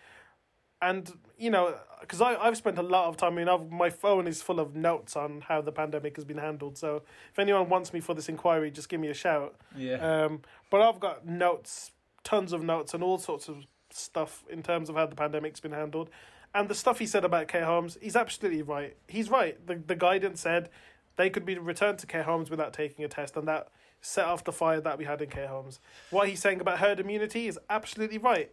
and you know because I I've spent a lot of time. I mean, I've, my phone is full of notes on how the pandemic has been handled. So if anyone wants me for this inquiry, just give me a shout. Yeah. Um, but I've got notes, tons of notes, and all sorts of stuff in terms of how the pandemic's been handled. And the stuff he said about care homes, he's absolutely right. He's right. The the guidance said they could be returned to care homes without taking a test, and that set off the fire that we had in care homes. What he's saying about herd immunity is absolutely right.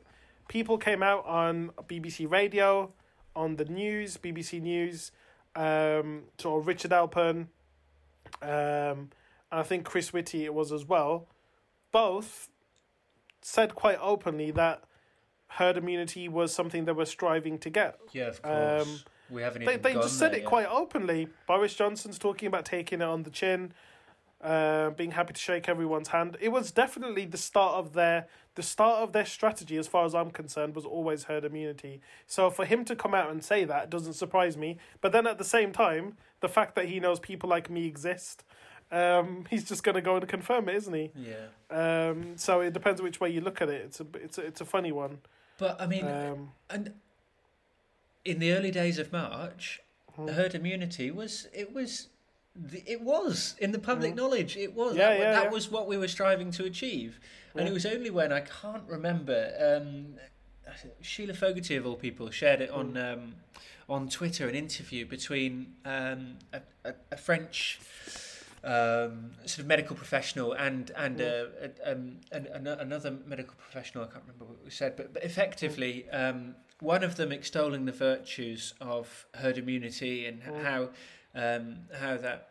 People came out on BBC Radio, on the news, BBC News, um, sort Richard Halpern, um, and I think Chris Whitty it was as well. Both said quite openly that herd immunity was something they were striving to get. yeah, of course. um, we haven't They even they just said it yet. quite openly. Boris Johnson's talking about taking it on the chin, uh, being happy to shake everyone's hand. It was definitely the start of their the start of their strategy, as far as I'm concerned, was always herd immunity. So for him to come out and say that doesn't surprise me. But then at the same time, the fact that he knows people like me exist, um, he's just going to go and confirm it, isn't he? Yeah, Um, so it depends which way you look at it. It's a it's a, it's a funny one. but I mean, Um, and in the early days of March, Hmm. herd immunity was it was the- it was in the public knowledge it was Hmm. Yeah, that, yeah, that yeah. was what we were striving to achieve and it was only when I can't remember um, Sheila Fogarty of all people shared it Hmm. on um, on Twitter an interview between um, a, a, a French um, sort of medical professional and and uh, um, an, an, another medical professional. I can't remember what we said, but, but effectively, um, one of them extolling the virtues of herd immunity and how um, how that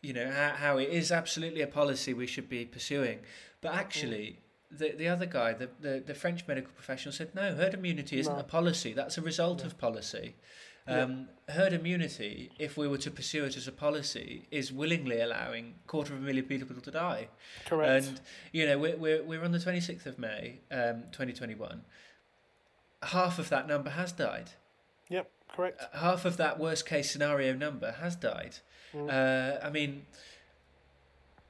you know how, how it is absolutely a policy we should be pursuing, but actually. The, the other guy, the, the, the French medical professional, said no. Herd immunity isn't No. a policy. That's a result of policy. Um, Herd immunity, if we were to pursue it as a policy, is willingly allowing a quarter of a million people to die. correct. And you know, we're we're we're on the twenty sixth of May, um, twenty twenty one. Half of that number has died. yep, correct. Uh, Half of that worst case scenario number has died. Mm. Uh, I mean,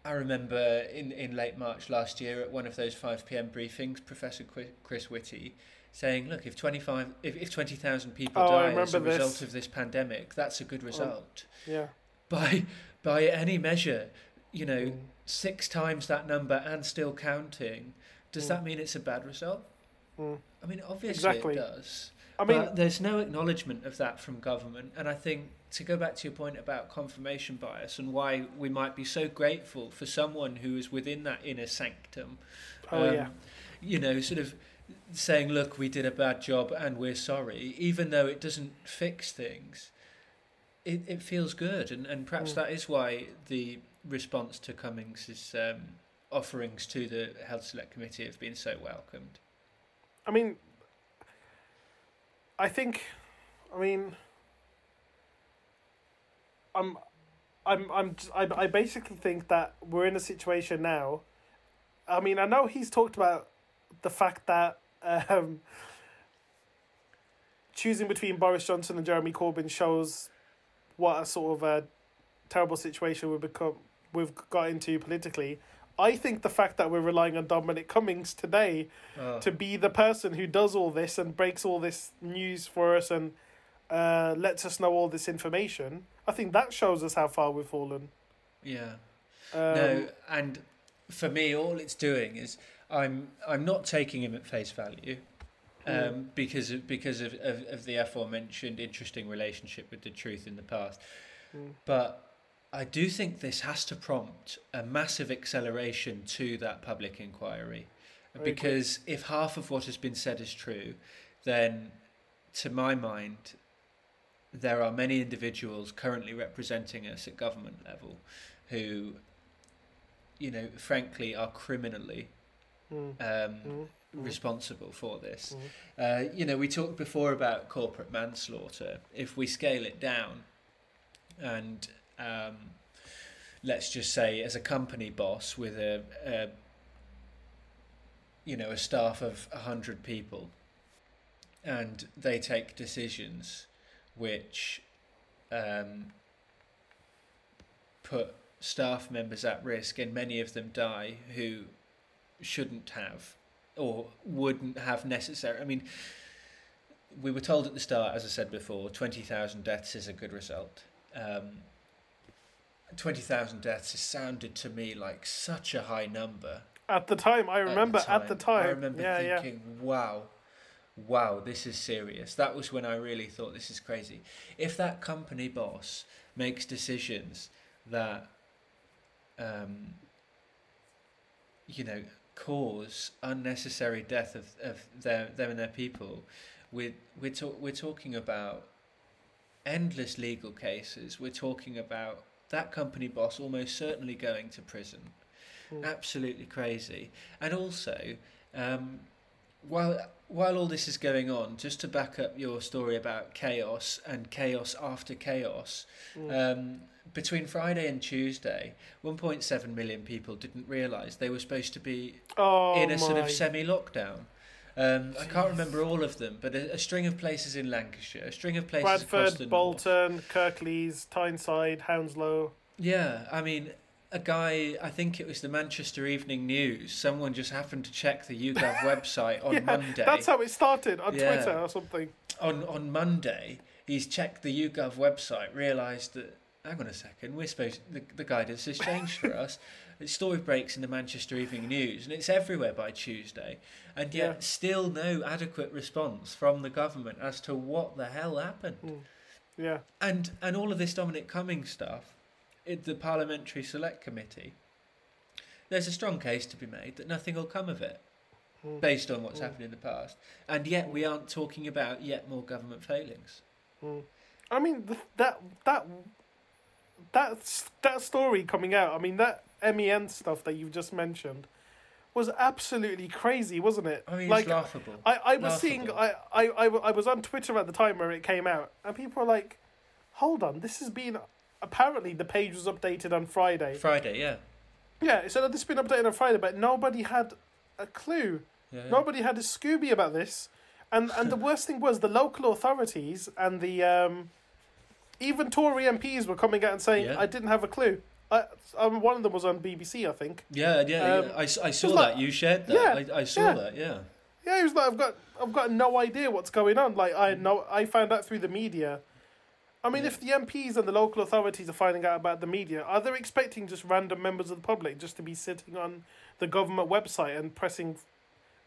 I remember in, in late March last year at one of those 5 p.m. briefings, Professor Chris Whitty saying, look, if 25, if, if 20,000 people Oh, die as a this. result of this pandemic, that's a good result. Yeah. By, by any measure, you know, Mm. six times that number and still counting, Does Mm. that mean it's a bad result? Mm. I mean, obviously Exactly. it does. I mean, but there's no acknowledgement of that from government. And I think to go back to your point about confirmation bias and why we might be so grateful for someone who is within that inner sanctum. oh um, yeah, You know, sort of saying, look, we did a bad job and we're sorry, even though it doesn't fix things. It, it feels good. And, and perhaps Mm. that is why the response to Cummings' um, offerings to the Health Select Committee have been so welcomed. I mean, I think, I mean, I'm, I'm, I'm, I, I basically think that we're in a situation now. I mean, I know he's talked about the fact that um, choosing between Boris Johnson and Jeremy Corbyn shows what a sort of a terrible situation we've become we've got into politically. I think the fact that we're relying on Dominic Cummings today Oh. to be the person who does all this and breaks all this news for us and uh, lets us know all this information. I think that shows us how far we've fallen. Yeah. Um, no, and for me, all it's doing is I'm I'm not taking him at face value, um, Mm. because of because of, of, of the aforementioned interesting relationship with the truth in the past. Mm. But I do think this has to prompt a massive acceleration to that public inquiry, I agree. because if half of what has been said is true, then to my mind. There are many individuals currently representing us at government level who you know, frankly, are criminally mm, um, mm, mm, responsible for this. mm. Uh, you know, we talked before about corporate manslaughter. If we scale it down, and um, let's just say, as a company boss with a, a you know, a staff of hundred people, and they take decisions which um, put staff members at risk, and many of them die who shouldn't have or wouldn't have necessary. I mean, we were told at the start, as I said before, 20,000 deaths is a good result. Um, 20,000 deaths has sounded to me like such a high number. At the time, I at the remember at the time. I remember yeah, yeah. thinking, wow, wow, this is serious. That was when I really thought this is crazy. If that company boss makes decisions that, um, you know, cause unnecessary death of, of their, them and their people, we're, we're, talk, we're talking about endless legal cases. We're talking about that company boss almost certainly going to prison. Mm. Absolutely crazy. And also, um, while while all this is going on, just to back up your story about chaos and chaos after chaos, Mm. um, between Friday and Tuesday, 1.7 million people didn't realise they were supposed to be oh in a sort of semi-lockdown. Um, I can't remember all of them, but a, a string of places in Lancashire, a string of places across the Bradford, north. Bolton, Kirklees, Tyneside, Hounslow. Yeah, I mean, a guy, I think it was the Manchester Evening News, someone just happened to check the YouGov website on Yeah, Monday. That's how it started on Yeah. Twitter or something. on, on Monday, he's checked the YouGov website, realised that, hang on a second, we're supposed, the, the guidance has changed for us. The story breaks in the Manchester Evening News, and it's everywhere by Tuesday, and yet Yeah. still no adequate response from the government as to what the hell happened. Hmm. Yeah. And and all of this Dominic Cummings stuff, the Parliamentary Select Committee, there's a strong case to be made that nothing will come of it, Mm. based on what's Mm. happened in the past. And yet we aren't talking about yet more government failings. Mm. I mean th- that that that that story coming out. I mean that MEN stuff that you've just mentioned was absolutely crazy, wasn't it? I mean, like it's laughable. I, I was seeing I, I, I, I was on Twitter at the time where it came out, and people were like, "Hold on, this has been apparently the page was updated on Friday." Friday, yeah. Yeah, it said that this has been updated on Friday, but nobody had a clue. yeah, yeah. Nobody had a Scooby about this, and and the worst thing was the local authorities and the um, even Tory MPs were coming out and saying, Yeah. "I didn't have a clue." I, um, one of them was on BBC, I think. Yeah, yeah, Um, yeah. I, I saw that. like- you shared that. Yeah, I, I saw yeah. that, yeah. Yeah, he was like, "I've got, I've got no idea what's going on." Like I know, I found out through the media. I mean, if the MPs and the local authorities are finding out about the media, are they expecting just random members of the public just to be sitting on the government website and pressing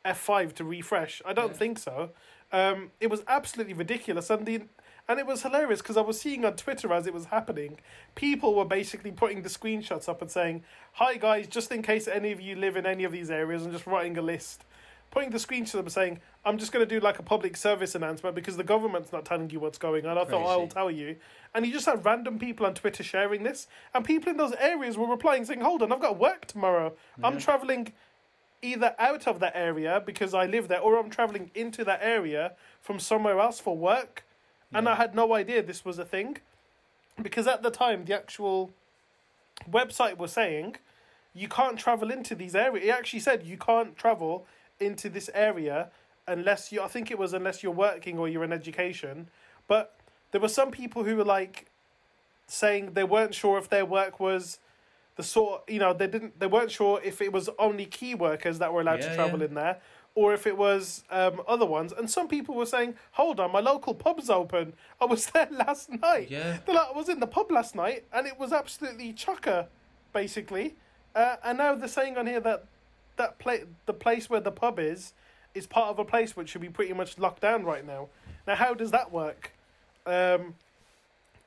F5 to refresh. I don't Yeah. think so. Um, it was absolutely ridiculous. And, the, and it was hilarious because I was seeing on Twitter as it was happening, people were basically putting the screenshots up and saying, Hi guys, just in case any of you live in any of these areas, and just writing a list. Putting the screenshots up and saying, I'm just going to do like a public service announcement because the government's not telling you what's going on. I thought I will tell you. And you just had random people on Twitter sharing this, and people in those areas were replying saying, Hold on, I've got work tomorrow. I'm traveling either out of that area because I live there, or I'm traveling into that area from somewhere else for work. And I had no idea this was a thing because at the time, the actual website was saying you can't travel into these areas. It actually said you can't travel into this area unless you, I think it was unless you're working or you're in education. But there were some people who were like saying they weren't sure if their work was the sort you know they didn't they weren't sure if it was only key workers that were allowed Yeah, to travel yeah. in there or if it was um, other ones and some people were saying hold on my local pub's open i was there last night Yeah. Like, i was in the pub last night and it was absolutely chocker basically uh, and now they're saying on here that that pla- the place where the pub is is part of a place which should be pretty much locked down right now now how does that work um,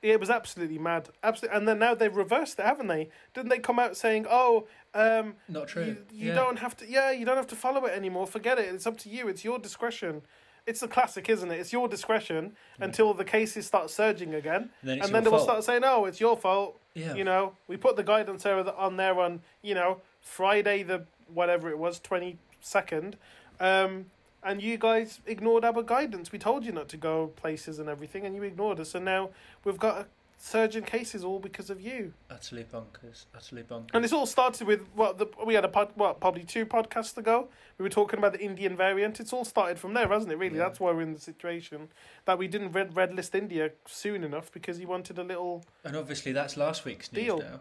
it was absolutely mad. Absolutely, and then now they've reversed it, haven't they? Didn't they come out saying, "Oh, um, Not true. you, you Yeah. don't have to. Yeah, you don't have to follow it anymore. Forget it. It's up to you. It's your discretion." It's the classic, isn't it? It's your discretion until the cases start surging again, And then and then they your will fault. start saying, "Oh, it's your fault." Yeah. You know, we put the guidance on there on you know Friday the whatever it was twenty second, um, and you guys ignored our guidance. We told you not to go places and everything, and you ignored us. And now we've got a surge in cases all because of you. Utterly bonkers. Utterly bonkers. And this all started with what the we had a pod, what probably two podcasts ago. We were talking about the Indian variant. It's all started from there, hasn't it? Really, Yeah. that's why we're in the situation that we didn't red red list India soon enough because he wanted a little. And obviously, that's last week's news Deal. now.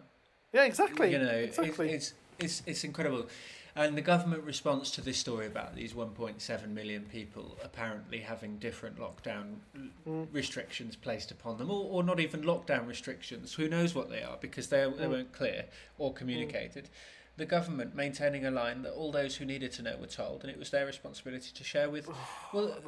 Yeah, exactly. You know, exactly. it's, it's it's it's incredible. And the government response to this story about these 1.7 million people apparently having different lockdown Mm. restrictions placed upon them, or, or not even lockdown restrictions. Who knows what they are because they they Mm. weren't clear or communicated. The government maintaining a line that all those who needed to know were told, and it was their responsibility to share with well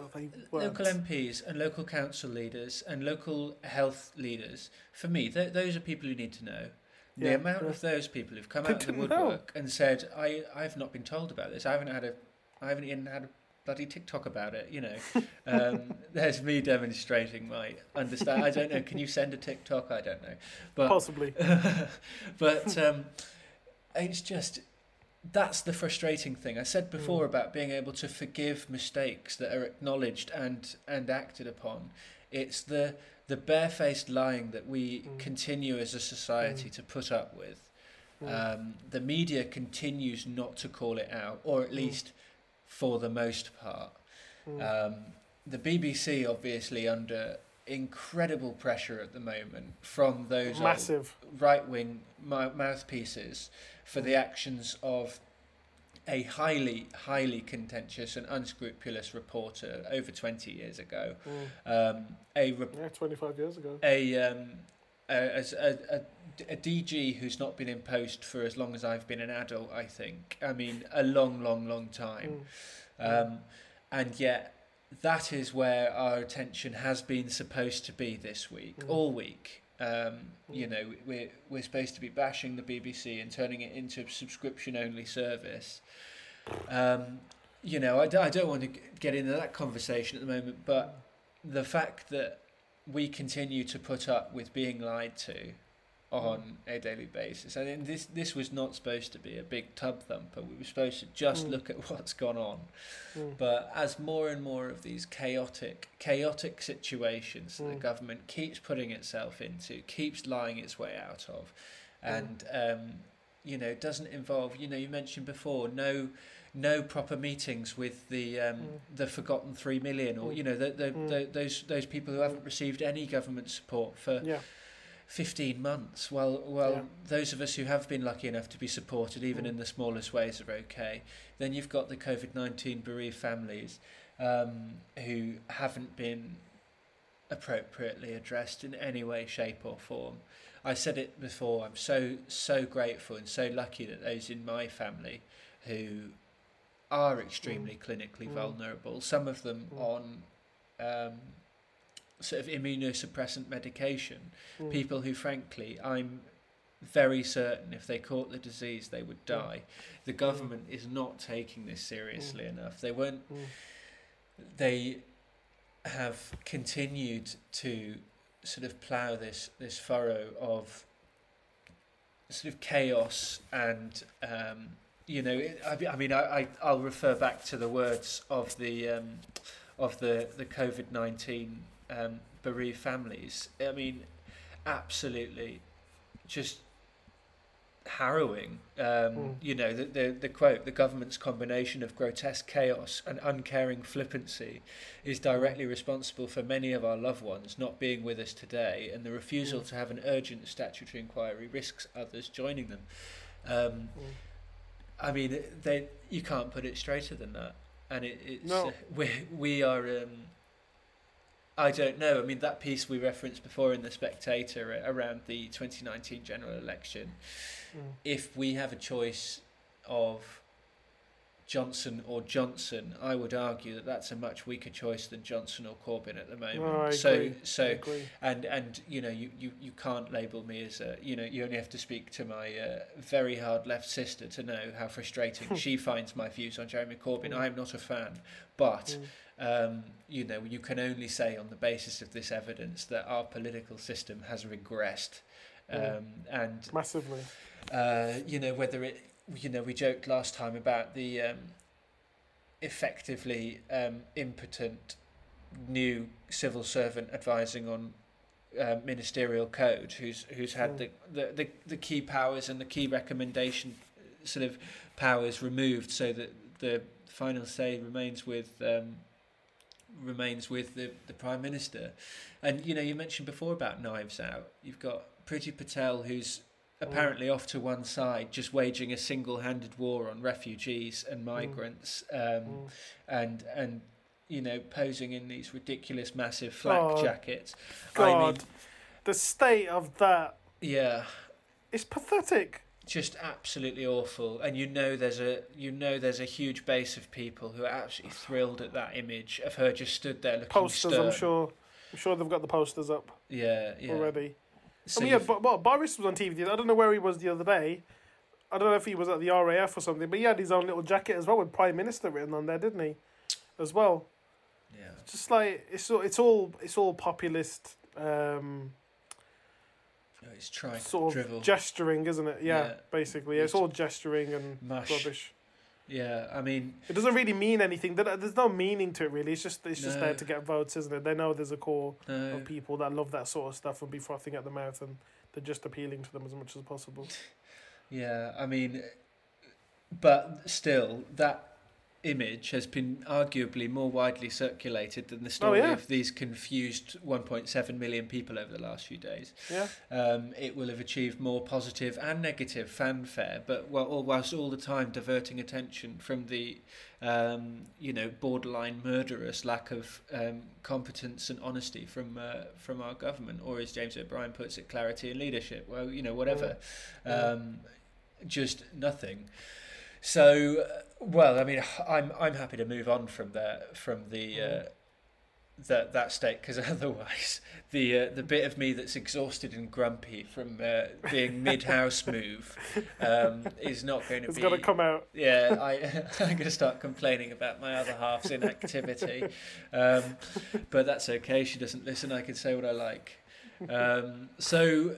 Well, local. MPs and local council leaders and local health leaders. For me, th- those are people who need to know. The Yeah, amount yeah. of those people who've come They out of the didn't know. woodwork and said, "I I've not been told about this. I haven't had a, I haven't even had a bloody TikTok about it." You know, um, there's me demonstrating my understand. I don't know. Can you send a TikTok? I don't know, but Possibly. but um, it's just that's the frustrating thing. I said before Mm. about being able to forgive mistakes that are acknowledged and and acted upon. It's the the barefaced lying that we Mm. continue as a society to put up with. Mm. Um, the media continues not to call it out, or at Mm. least for the most part. Mm. Um, the BBC, obviously, under incredible pressure at the moment from those Massive. right wing mouthpieces for the actions of a highly, highly contentious and unscrupulous reporter over 20 years ago. Mm. Um, a, re- Yeah, 25 years ago. a, um, a, as a, a, a DG who's not been in post for as long as I've been an adult, I think. I mean, a long, long, long time. Mm. Um, and yet, that is where our attention has been supposed to be this week, Mm. all week. Um, you know, we're, we're supposed to be bashing the BBC and turning it into a subscription only service. Um, you know, I, I don't want to get into that conversation at the moment, but the fact that we continue to put up with being lied to on a daily basis. I mean, this this was not supposed to be a big tub thumper. We were supposed to just Mm. look at what's gone on. Mm. But as more and more of these chaotic chaotic situations that the Mm. government keeps putting itself into, keeps lying its way out of, Mm. and um, you know doesn't involve. You know, you mentioned before no. No proper meetings with the um, Mm. the forgotten three million, or Mm. you know the, the, Mm. the, those those people who haven't received any government support for Yeah. 15 months. Well, well, Yeah. those of us who have been lucky enough to be supported, even Mm. in the smallest ways, are okay. Then you've got the COVID 19 bereaved families um, who haven't been appropriately addressed in any way, shape, or form. I said it before, I'm so, so grateful and so lucky that those in my family who are extremely clinically vulnerable. Some of them on um, sort of immunosuppressant medication. Hmm. People who, frankly, I'm very certain if they caught the disease they would hmm. die. The hmm. government is not taking this seriously enough. They weren't. They have continued to sort of plough this this furrow of sort of chaos and um, you know I, I mean I, I I'll refer back to the words of the um, of the the COVID nineteen um, bereaved families. I mean, absolutely, just harrowing. Um, Mm. You know, the, the the quote: "The government's combination of grotesque chaos and uncaring flippancy is directly responsible for many of our loved ones not being with us today, and the refusal Mm. to have an urgent statutory inquiry risks others joining them." Um, Mm. I mean, they you can't put it straighter than that, and it, it's No. uh, we we are. Um, I don't know. I mean, that piece we referenced before in the Spectator around the 2019 general election. Mm. If we have a choice of Johnson or Johnson, I would argue that that's a much weaker choice than Johnson or Corbyn at the moment. No, so so and and you know you, you, you can't label me as a you know you only have to speak to my uh, very hard left sister to know how frustrating she finds my views on Jeremy Corbyn. Mm. I am not a fan, but Mm. Um, you know you can only say on the basis of this evidence that our political system has regressed, um, Mm. and Massively. uh, you know whether it you know we joked last time about the um, effectively um, impotent new civil servant advising on uh, ministerial code who's who's had Mm. the, the, the, the key powers and the key recommendation sort of powers removed so that the final say remains with um, remains with the, the prime minister. And you know you mentioned before about knives out. You've got Priti Patel who's apparently off to one side just waging a single-handed war on refugees and migrants um, Mm. and and you know posing in these ridiculous massive flak Oh, jackets. God, I mean the state of that yeah. it's pathetic. Just absolutely awful and you know there's a you know there's a huge base of people who are absolutely thrilled at that image of her just stood there looking Posters, stern. I'm sure. I'm sure they've got the posters up yeah yeah already. So I mean, yeah, but, but Boris was on TV. I don't know where he was the other day. I don't know if he was at the RAF or something, but he had his own little jacket as well with Prime Minister written on there, didn't he? As well. yeah Just like it's all, it's all it's all populist um, it's try sort of drivel gesturing, isn't it? Yeah, Yeah. basically, it's It's- all gesturing and mush rubbish. yeah I mean It doesn't really mean anything. There's no meaning to it really. It's just it's just there to get votes, isn't it? They know there's a core no of people that love that sort of stuff and be frothing at the mouth, and they're just appealing to them as much as possible. Yeah, I mean, but still, that image has been arguably more widely circulated than the story Oh, yeah. of these confused 1.7 million people over the last few days. Yeah, Um, it will have achieved more positive and negative fanfare, but while, whilst all the time diverting attention from the, um, you know, borderline murderous lack of um, competence and honesty from uh, from our government, or as James O'Brien puts it, clarity and leadership. Well, you know, whatever, Yeah. um, just nothing. So, uh, well, I mean, I'm I'm happy to move on from the from the. Uh, that that state because otherwise the uh, the bit of me that's exhausted and grumpy from uh, being mid house move um, is not going to it's be. got to come out. Yeah, I I'm going to start complaining about my other half's inactivity, um, but that's okay. She doesn't listen. I can say what I like. Um, so,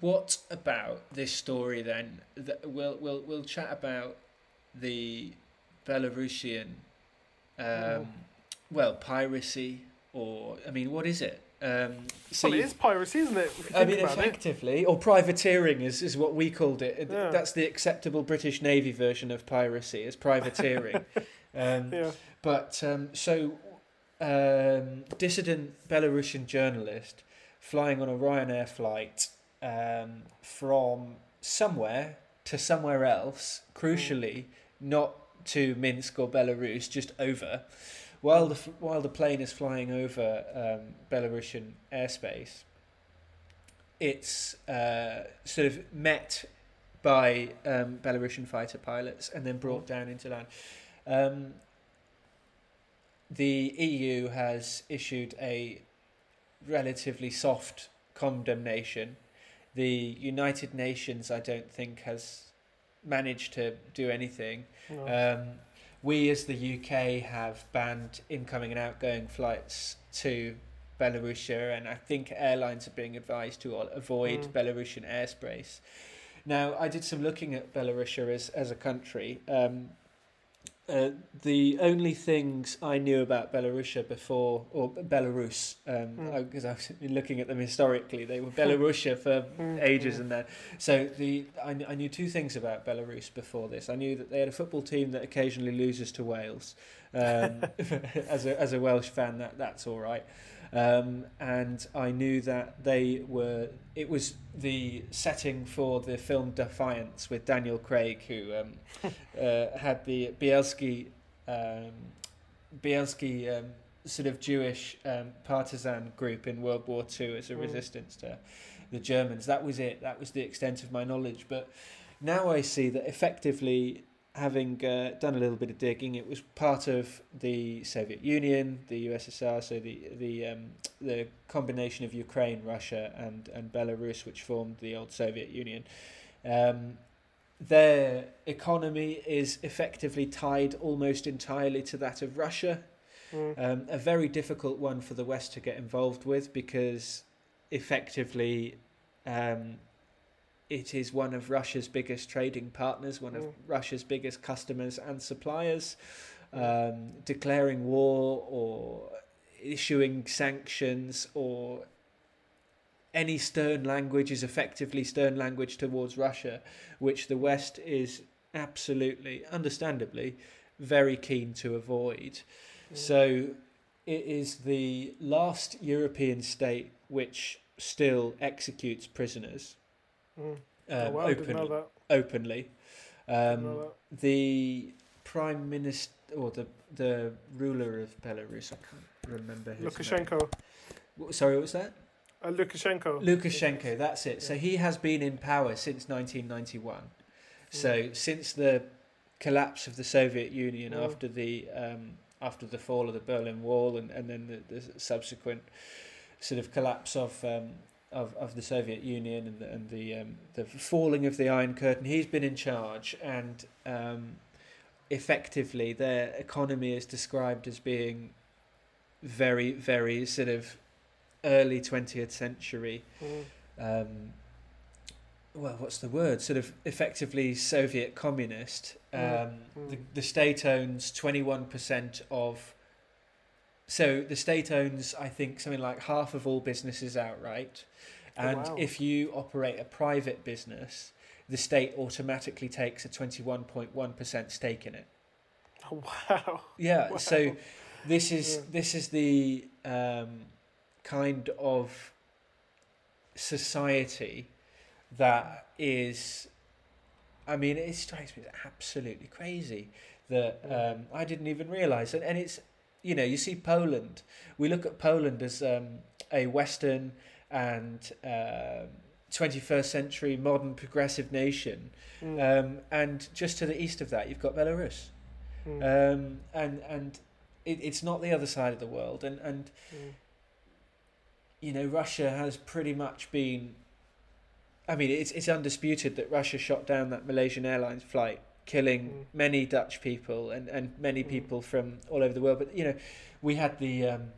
what about this story then? Th- We'll we'll we'll chat about the Belarusian, um, Mm. well, piracy or I mean, what is it? Um, so well, it you- is piracy, isn't it? I mean, about it. effectively, or privateering is, is what we called it. It- Yeah. That's the acceptable British Navy version of piracy, is privateering. um, Yeah. But um, so, um, dissident Belarusian journalist flying on a Ryanair flight um, from somewhere to somewhere else, crucially, not to Minsk or Belarus, just over. While the while the plane is flying over um, Belarusian airspace, it's uh, sort of met by um, Belarusian fighter pilots and then brought down into land. Um, the EU has issued a relatively soft condemnation. The United Nations, I don't think, has managed to do anything. No. Um, we, as the UK, have banned incoming and outgoing flights to Belarusia, and I think airlines are being advised to avoid Mm. Belarusian airspace. Now, I did some looking at Belarusia as, as a country. Um, uh, the only things I knew about Belarusia before, or Belarus, Mm. because I've been looking at them historically, they were Belarusia for Mm, ages mm. and then so the I, I knew two things about Belarus before this. I knew that they had a football team that occasionally loses to Wales. Um, as a as a Welsh fan, that that's all right. Um, and I knew that they were. It was the setting for the film Defiance with Daniel Craig, who um, uh, had the Bielski um, Bielski um, sort of Jewish um, partisan group in World War Two as a Mm. resistance to the Germans. That was it. That was the extent of my knowledge. But now I see that effectively, having uh, done a little bit of digging, it was part of the Soviet Union, the USSR, so the the um, the combination of Ukraine, Russia, and and Belarus, which formed the old Soviet Union. Um, their economy is effectively tied almost entirely to that of Russia. Mm. Um, a very difficult one for the West to get involved with because effectively um, it is one of Russia's biggest trading partners, one of Mm. Russia's biggest customers and suppliers. Um, declaring war or issuing sanctions or any stern language is effectively stern language towards Russia, which the West is absolutely, understandably, very keen to avoid. Mm. So it is the last European state which still executes prisoners Mm. um, oh, wow, I openly. that. openly. Didn't know Um, the prime minister or the the ruler of Belarus, I can't remember his Lukashenko. name. Sorry, what was that? Uh, Lukashenko. Lukashenko, that's it. So he has been in power since 1991. So Mm. since the collapse of the Soviet Union Mm. after the um, after the fall of the Berlin Wall and, and then the, the subsequent sort of collapse of um, of, of the Soviet Union and the, and the um, the falling of the Iron Curtain, he's been in charge and um, effectively their economy is described as being very very sort of early 20th century Mm. um, well, what's the word? Sort of effectively Soviet communist. Um, Mm, The, mm. the state owns 21% of. So the state owns, I think, something like half of all businesses outright. Oh, And wow. if you operate a private business, the state automatically takes a 21.1% stake in it. Oh, wow. Yeah. Wow. So this is Yeah. this is the um, kind of society that is. I mean, it strikes me as absolutely crazy that um, I didn't even realise, and, and it's you know you see Poland. We look at Poland as um, a Western and um, 21st century modern progressive nation, Mm. um, and just to the east of that you've got Belarus Mm. um, and and it, it's not the other side of the world, and and Mm. you know Russia has pretty much been. I mean, it's it's undisputed that Russia shot down that Malaysian Airlines flight, killing Mm. many Dutch people and and many Mm. people from all over the world. But you know, we had the um,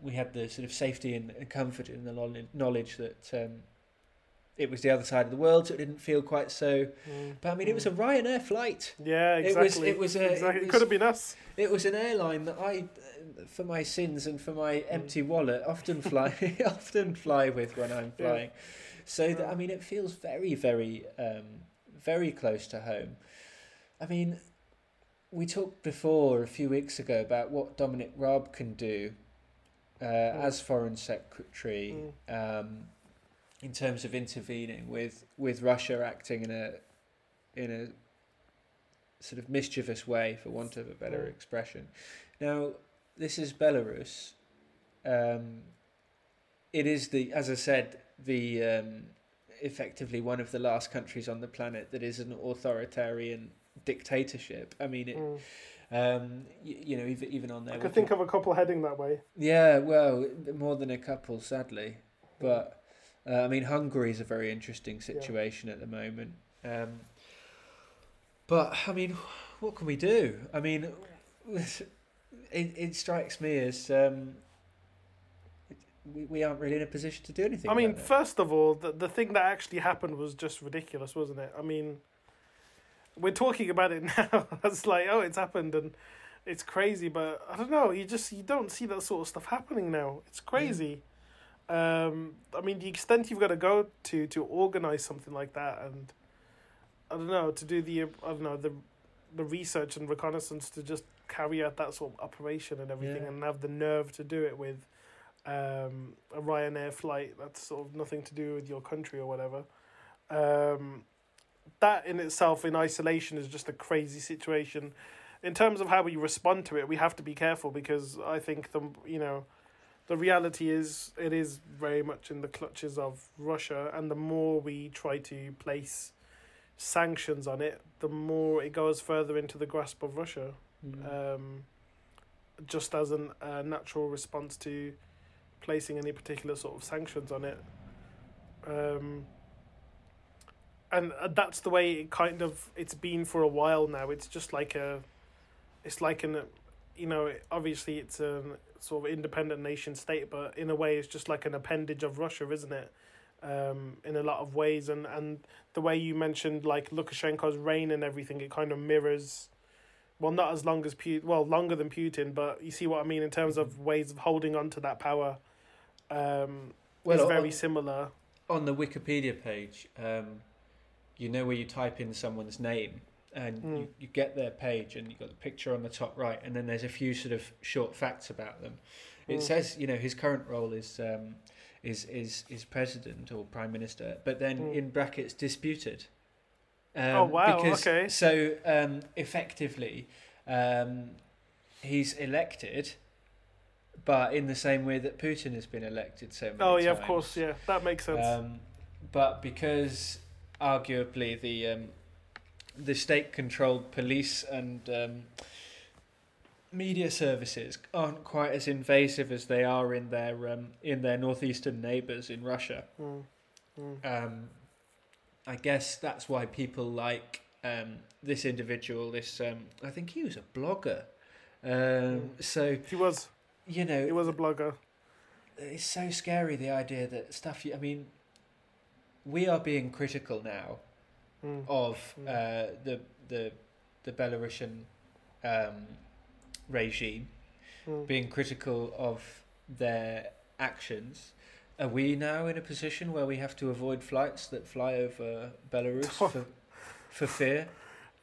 we had the sort of safety and, and comfort and the knowledge- that. Um, it was the other side of the world, so it didn't feel quite so. Mm. But I mean, it was a Ryanair flight. Yeah, it was- exactly. it was a- exactly. it It, was- could have been us. It was an airline that I, for my sins and for my Mm. empty wallet, often fly often fly with when I'm Yeah. flying. So that, I mean, it feels very, very, um, very close to home. I mean, we talked before a few weeks ago about what Dominic Raab can do uh, as Foreign Secretary Mm. um, in terms of intervening with with Russia acting in a in a sort of mischievous way, for want of a better Mm. expression. Now, this is Belarus. Um, it is the, as I said, the um, effectively one of the last countries on the planet that is an authoritarian dictatorship. I mean, it, Mm. um, you, you know, even, even on there. I could think of a couple heading that way. Yeah, well, more than a couple, sadly. But uh, I mean, Hungary is a very interesting situation at the moment. Um, but I mean, what can we do? I mean, it, it strikes me as um, we, we aren't really in a position to do anything. I mean, first of all, the the thing that actually happened was just ridiculous, wasn't it? I mean, we're talking about it now. it's like, oh, it's happened and it's crazy, but I don't know. You just you don't see that sort of stuff happening now. It's crazy. Um, I mean, the extent you've got to go to to organize something like that, and I don't know to do the I don't know the the research and reconnaissance to just carry out that sort of operation and everything, Yeah. and have the nerve to do it with um, a Ryanair flight that's sort of nothing to do with your country or whatever. Um, that in itself, in isolation, is just a crazy situation. In terms of how we respond to it, we have to be careful because I think the you know, the reality is it is very much in the clutches of Russia, and the more we try to place sanctions on it, the more it goes further into the grasp of Russia Mm. um, just as an, a natural response to placing any particular sort of sanctions on it. Um, and uh, that's the way it kind of it's been for a while now. It's just like a, it's like an, you know, obviously it's a sort of independent nation state, but in a way it's just like an appendage of Russia, isn't it? Um, in a lot of ways, and and the way you mentioned like Lukashenko's reign and everything, it kind of mirrors well, not as long as Putin, well, longer than Putin, but you see what I mean in terms of ways of holding on to that power. Um, Well, is very on- similar. on the Wikipedia page, um, you know where you type in someone's name and Mm. you, you get their page and you've got the picture on the top right, and then there's a few sort of short facts about them. It Mm. says, you know, his current role is um, is is is president or prime minister, but then Mm. in brackets disputed. Um, Oh, wow, Because, okay. So um, effectively, um, he's elected, but in the same way that Putin has been elected so many Oh yeah, of course, yeah, that makes sense. Um, but because arguably the um, the state-controlled police and um, media services aren't quite as invasive as they are in their um, in their northeastern neighbours in Russia. Mm, mm. Um, I guess that's why people like um, this individual. This um, I think he was a blogger. Um, so He was, you know, he was a blogger. it's so scary the idea that stuff you, I mean we are being critical now Mm. of Mm. uh, the the the Belarusian um, regime Mm. being critical of their actions are we now in a position where we have to avoid flights that fly over Belarus for for fear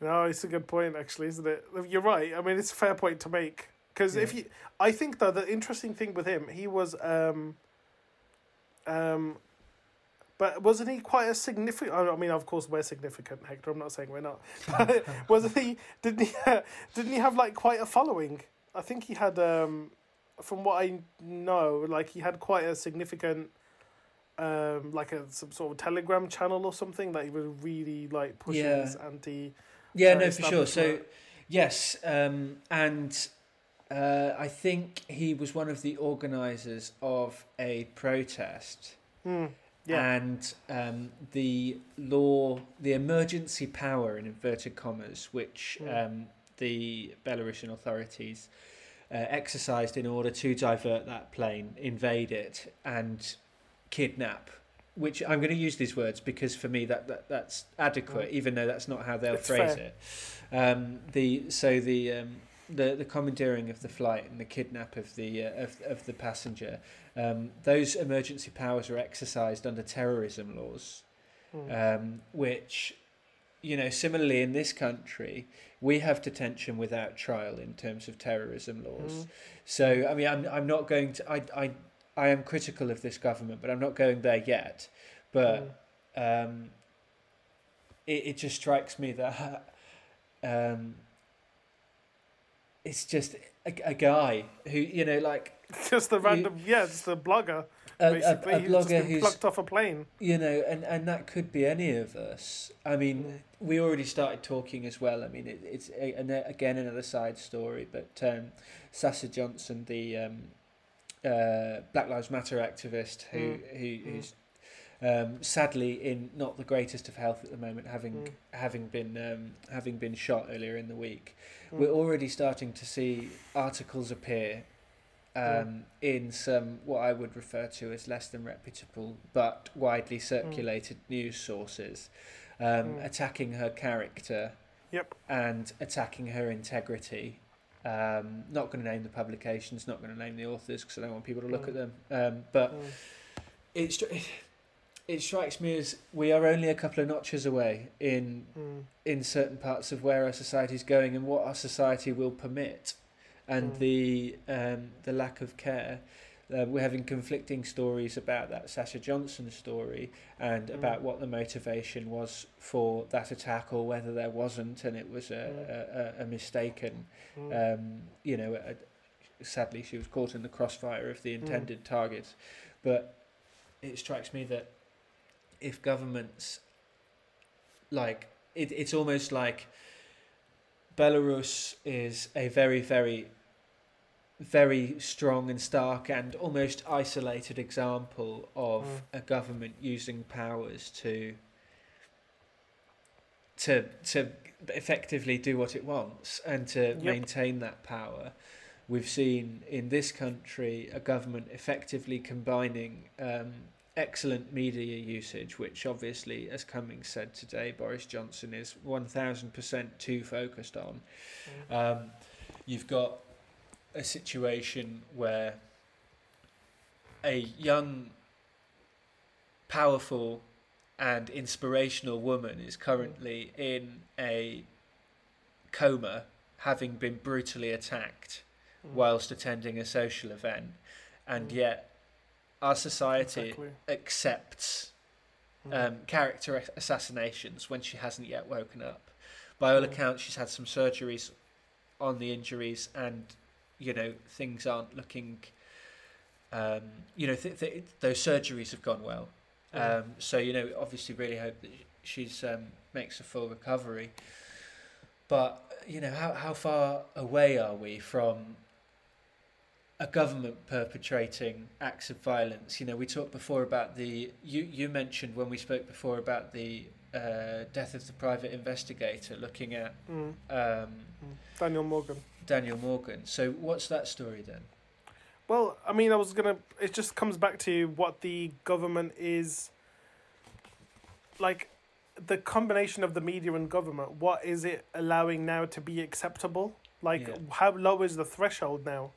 No, it's a good point, actually, isn't it? You're right. I mean, it's a fair point to make because if you, I think though the interesting thing with him, he was, um, um, but wasn't he quite a significant? I mean, of course, we're significant, Hector. I'm not saying we're not. But wasn't he? Didn't he? didn't he have like quite a following? I think he had, um, from what I know, like he had quite a significant. Um, like a some sort of telegram channel or something that he was really like pushing Yeah. his anti Yeah, no, for sure. So, yes, um, and uh, I think he was one of the organisers of a protest, Hmm. Yeah. and um, the law, the emergency power in inverted commas, which Mm. um, the Belarusian authorities uh, exercised in order to divert that plane, invade it, and kidnap. Which I'm going to use these words because for me that, that that's adequate, Mm. even though that's not how they'll It's phrase fair. it. Um, the so the um, the the commandeering of the flight and the kidnap of the uh, of of the passenger, um, those emergency powers are exercised under terrorism laws, Hmm. um, which, you know, similarly in this country we have detention without trial in terms of terrorism laws. Mm. So I mean, I'm I'm not going to I I I am critical of this government, but I'm not going there yet. But Mm. um, it it just strikes me that um, it's just a, a guy who you know like just a random, yeah, just a blogger. A, a, Basically, a just blogger who's plucked off a plane. you know, and, and that could be any of us. I mean, Mm. we already started talking as well. I mean, it, it's a, and again another side story, but um, Sasha Johnson, the um, uh, Black Lives Matter activist, who Mm. who Mm. Um, sadly in not the greatest of health at the moment, having Mm. having been um, having been shot earlier in the week. Mm. We're already starting to see articles appear um, Mm. in some what I would refer to as less than reputable but widely circulated news sources, um, Mm. attacking her character Yep. and attacking her integrity. Um, not going to name the publications, not going to name the authors because I don't want people to look Mm. at them. Um, but Mm. It, strikes me as we are only a couple of notches away in Mm. in certain parts of where our society is going and what our society will permit, and Mm. the um, the lack of care. Uh, we're having conflicting stories about that Sasha Johnson story and Mm. about what the motivation was for that attack or whether there wasn't and it was a, a, a, a mistaken. Mm. Um, you know, a, sadly she was caught in the crossfire of the intended target, but it strikes me that if governments like it, it's almost like Belarus is a very very very strong and stark and almost isolated example of Mm. a government using powers to to to effectively do what it wants and to Yep. maintain that power. We've seen in this country a government effectively combining um, excellent media usage, which obviously, as Cummings said today, Boris Johnson is 1000% too focused on. Mm. Um, you've got a situation where a young, powerful, and inspirational woman is currently in a coma, having been brutally attacked Mm. whilst attending a social event, and Mm. yet our society Exactly. accepts Mm. um, character assassinations when she hasn't yet woken up. By all Mm. accounts, she's had some surgeries on the injuries, and you know things aren't looking. Um, you know, th- th- those surgeries have gone well. Mm. Um, so you know, obviously, really hope that she's um, makes a full recovery. But you know, how how far away are we from a government perpetrating acts of violence? You know, we talked before about the you you mentioned when we spoke before about the uh, death of the private investigator, looking at Mm. um, Mm. Daniel Morgan. Daniel Morgan. So what's that story then? Well, I mean, I was gonna. It just comes back to what the government is like. The combination of the media and government. What is it allowing now to be acceptable? Like, Yeah. how low is the threshold now?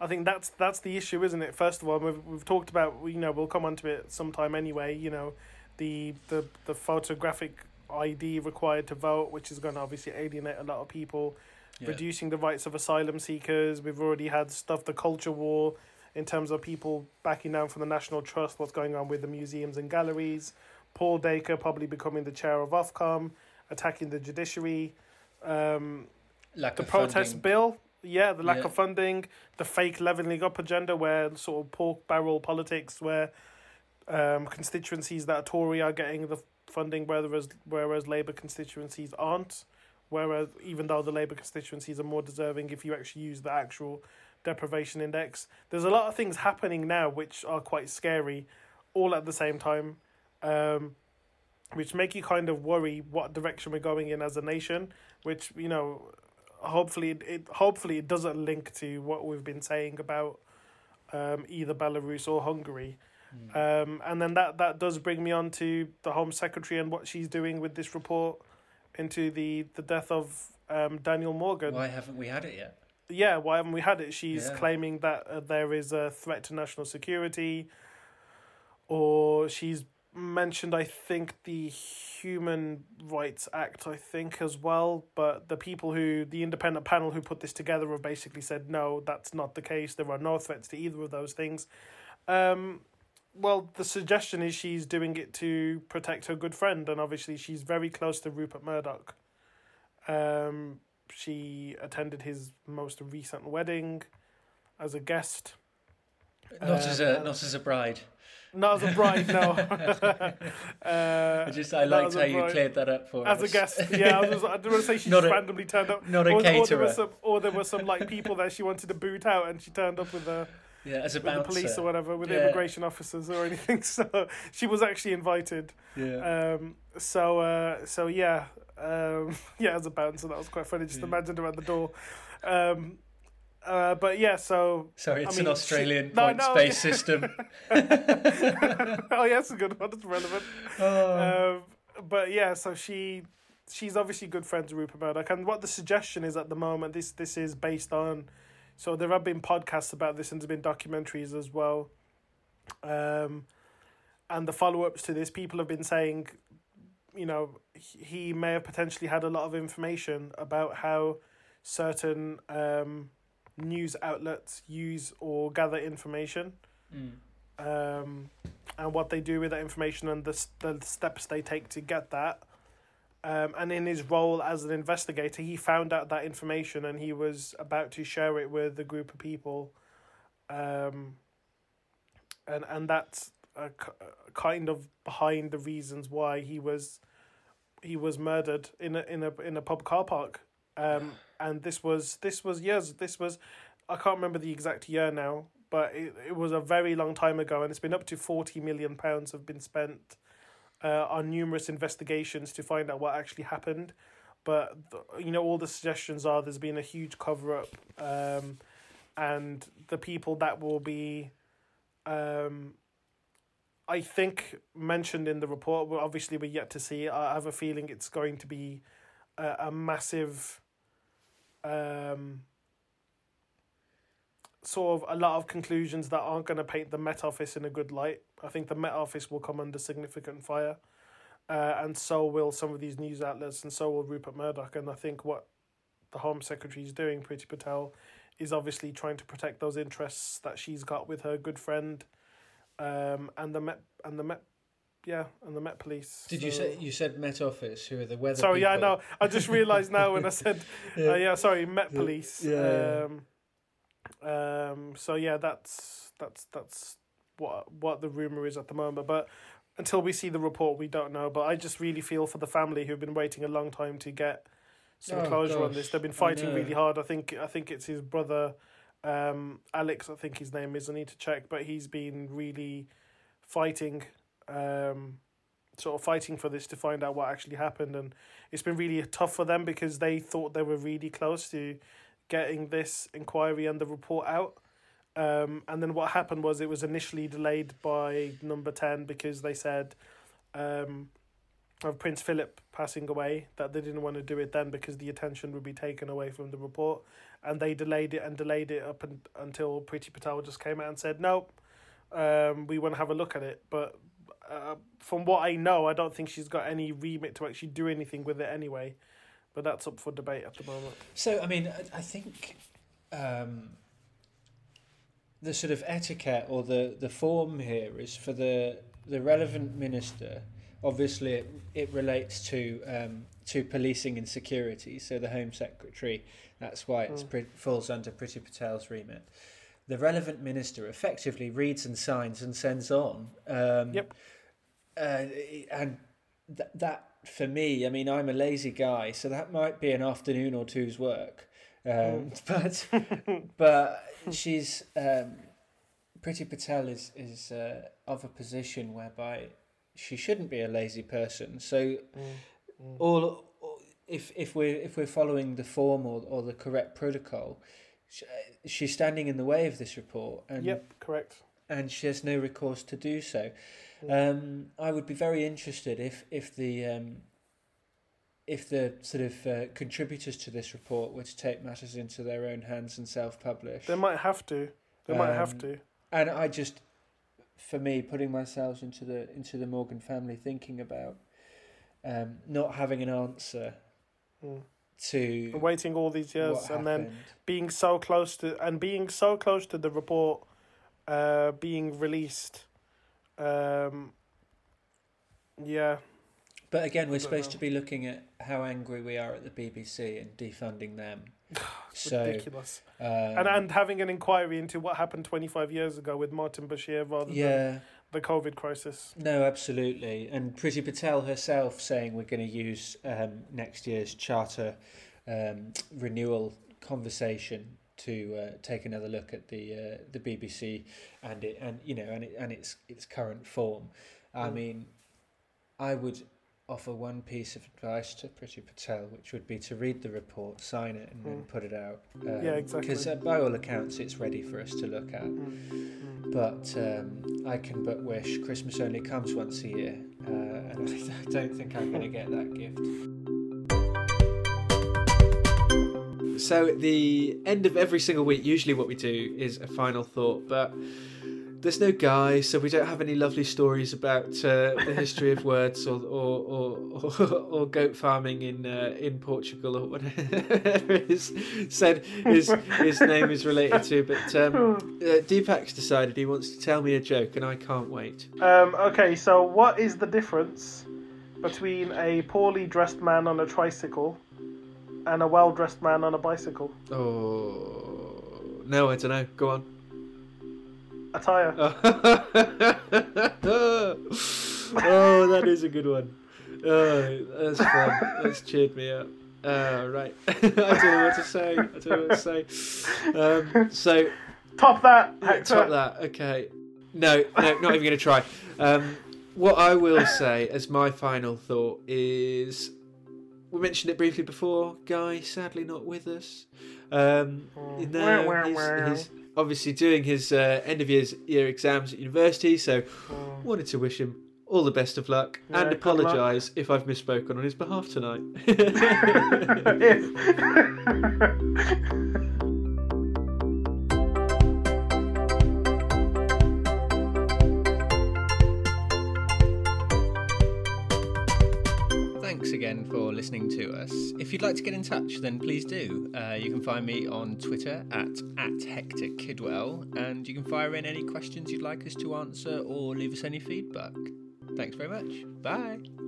I think that's that's the issue, isn't it? First of all, we've we've talked about. You know, we'll come onto it sometime anyway. You know, the the the photographic ID required to vote, which is going to obviously alienate a lot of people Yeah. reducing the rights of asylum seekers. We've already had stuff, the culture war, in terms of people backing down from the National Trust, what's going on with the museums and galleries. Paul Dacre probably becoming the chair of Ofcom, attacking the judiciary. Um, Lack the protest funding. bill, yeah, the lack Yeah. of funding, the fake levelling up agenda, where sort of pork barrel politics, where um, constituencies that are Tory are getting the funding, whereas whereas Labour constituencies aren't. Whereas even though the Labour constituencies are more deserving, if you actually use the actual deprivation index, there's a lot of things happening now which are quite scary, all at the same time. Um, which make you kind of worry what direction we're going in as a nation. Which you know, hopefully it, hopefully it doesn't link to what we've been saying about um, either Belarus or Hungary. Mm. Um, and then that that does bring me on to the Home Secretary and what she's doing with this report into the the death of um, Daniel Morgan. Why haven't we had it yet? Yeah, why haven't we had it? She's Yeah. claiming that uh, there is a threat to national security, or she's mentioned, I think, the Human Rights Act, I think, as well. But the people who, the independent panel who put this together, have basically said, no, that's not the case. There are no threats to either of those things. Um, well, the suggestion is she's doing it to protect her good friend, and obviously she's very close to Rupert Murdoch. Um, she attended his most recent wedding as a guest. Not as a Um, not as a bride. Not as a bride, no. uh, I just I liked how you cleared that up for as us. a guest. Yeah, I, was, I didn't want to say she just a- randomly turned up. not a or, or there caterer. was some, or there were some like people that she wanted to boot out, and she turned up with the yeah, as a with the police or whatever, with Yeah. immigration officers or anything. So she was actually invited. Yeah. Um, so uh, so yeah, um, yeah, as a bouncer, that was quite funny. Just Yeah. imagine her at the door. Um, uh, but yeah, so Sorry, I it's mean, an Australian she- no, points no. based system. oh yeah, that's a good one. That's relevant. Oh. Um, but yeah, so she she's obviously good friends with Rupert Murdoch, and what the suggestion is at the moment, this this is based on. So there have been podcasts about this, and there's been documentaries as well. Um, and the follow ups to this, people have been saying, you know, he he may have potentially had a lot of information about how certain um, news outlets use or gather information Mm. um, and what they do with that information and the, the steps they take to get that. Um, and in his role as an investigator, he found out that information and he was about to share it with a group of people. Um, and and that's a, kind of behind the reasons why he was he was murdered in a in a in a pub car park. Um, and this was this was years. This was I can't remember the exact year now, but it, it was a very long time ago, and it's been up to forty million pounds have been spent uh, on numerous investigations to find out what actually happened. But the, you know, all the suggestions are there's been a huge cover up, um, and the people that will be, um, I think mentioned in the report. Well, obviously we're yet to see. I have a feeling it's going to be a, a massive. Um, sort of a lot of conclusions that aren't going to paint the Met Office in a good light. I think the Met Office will come under significant fire, uh, and so will some of these news outlets, and so will Rupert Murdoch. And I think what the Home Secretary is doing, Priti Patel, is obviously trying to protect those interests that she's got with her good friend, um, and the Met and the Met, yeah, and the Met Police. Did you say you said Met Office? Who are the weather? Sorry, yeah, I know. I just realised now when I said, yeah, uh, yeah sorry, Met Police. Yeah, Um, um, so yeah, that's that's that's what what the rumor is at the moment. But until we see the report, we don't know. But I just really feel for the family who've been waiting a long time to get some Oh, closure on this. They've been fighting really hard. I think I think it's his brother, um, Alex. I think his name is. I need to check, but he's been really fighting. Um, sort of fighting for this to find out what actually happened. And it's been really tough for them because they thought they were really close to getting this inquiry and the report out. Um, and then what happened was it was initially delayed by number 10 because they said um, of Prince Philip passing away that they didn't want to do it then because the attention would be taken away from the report. And they delayed it and delayed it up and, until Priti Patel just came out and said nope um, we want to have a look at it. But uh, from what I know, I don't think she's got any remit to actually do anything with it anyway. But that's up for debate at the moment. So I mean, I, I think um, the sort of etiquette or the, the form here is for the the relevant minister. Obviously, it, it relates to um, to policing and security. So the Home Secretary. That's why it's Mm. pre- falls under Priti Patel's remit. The relevant minister effectively reads and signs and sends on. Um, Yep. Uh, and th- that for me, I mean, I'm a lazy guy, so that might be an afternoon or two's work. Um, but but she's um, Priti Patel is is uh, of a position whereby she shouldn't be a lazy person. So all if if we're if we're following the form or, or the correct protocol, sh- she's standing in the way of this report, and Yep, correct. and she has no recourse to do so. Um, I would be very interested if if the um, if the sort of uh, contributors to this report were to take matters into their own hands and self-publish. They might have to. They might have Um, to. And I just, for me, putting myself into the into the Morgan family, thinking about um, not having an answer Mm. to Waiting all these years and then being so close to and being so close to the report uh, being released. Um, yeah, But again, we're supposed know. to be looking at how angry we are at the BBC and defunding them. So, ridiculous. Um, and and having an inquiry into what happened 25 years ago with Martin Bashir rather than the COVID crisis. no, absolutely. And Priti Patel herself saying we're going to use um, next year's charter um, renewal conversation to uh, take another look at the uh, the BBC and it and you know and it and its its current form. I Mm. mean, I would offer one piece of advice to Priti Patel, which would be to read the report, sign it, and then Mm. put it out. Yeah, exactly. Because uh, by all accounts, it's ready for us to look at. Mm. But um, I can but wish Christmas only comes once a year, uh, and I don't think I'm going to get that gift. So the end of every single week, usually what we do is a final thought, but there's no guy, so we don't have any lovely stories about uh, the history of words or or, or, or, or goat farming in uh, in Portugal or whatever his said his his name is related to. But um, uh, Deepak's decided he wants to tell me a joke, and I can't wait. Um, okay, so what is the difference between a poorly dressed man on a tricycle and a well dressed man on a bicycle? Oh no, I don't know. Go on. Attire. oh, that is a good one. Oh, that's fun. That's cheered me up. Uh, right. I don't know what to say. I don't know what to say. Um, so, Top that, Hector. top that. Okay. No, no, not even going to try. Um, what I will say as my final thought is we mentioned it briefly before. Guy, sadly, not with us. Um, Mm. no, Wah, wah, he's, wah. he's obviously doing his uh, end of year's year exams at university, so Mm. wanted to wish him all the best of luck Yeah, and apologise if I've misspoken on his behalf tonight. again for listening to us. If you'd like to get in touch, then please do. Uh, you can find me on Twitter at, at Hector Kidwell, and you can fire in any questions you'd like us to answer or leave us any feedback. Thanks very much. Bye.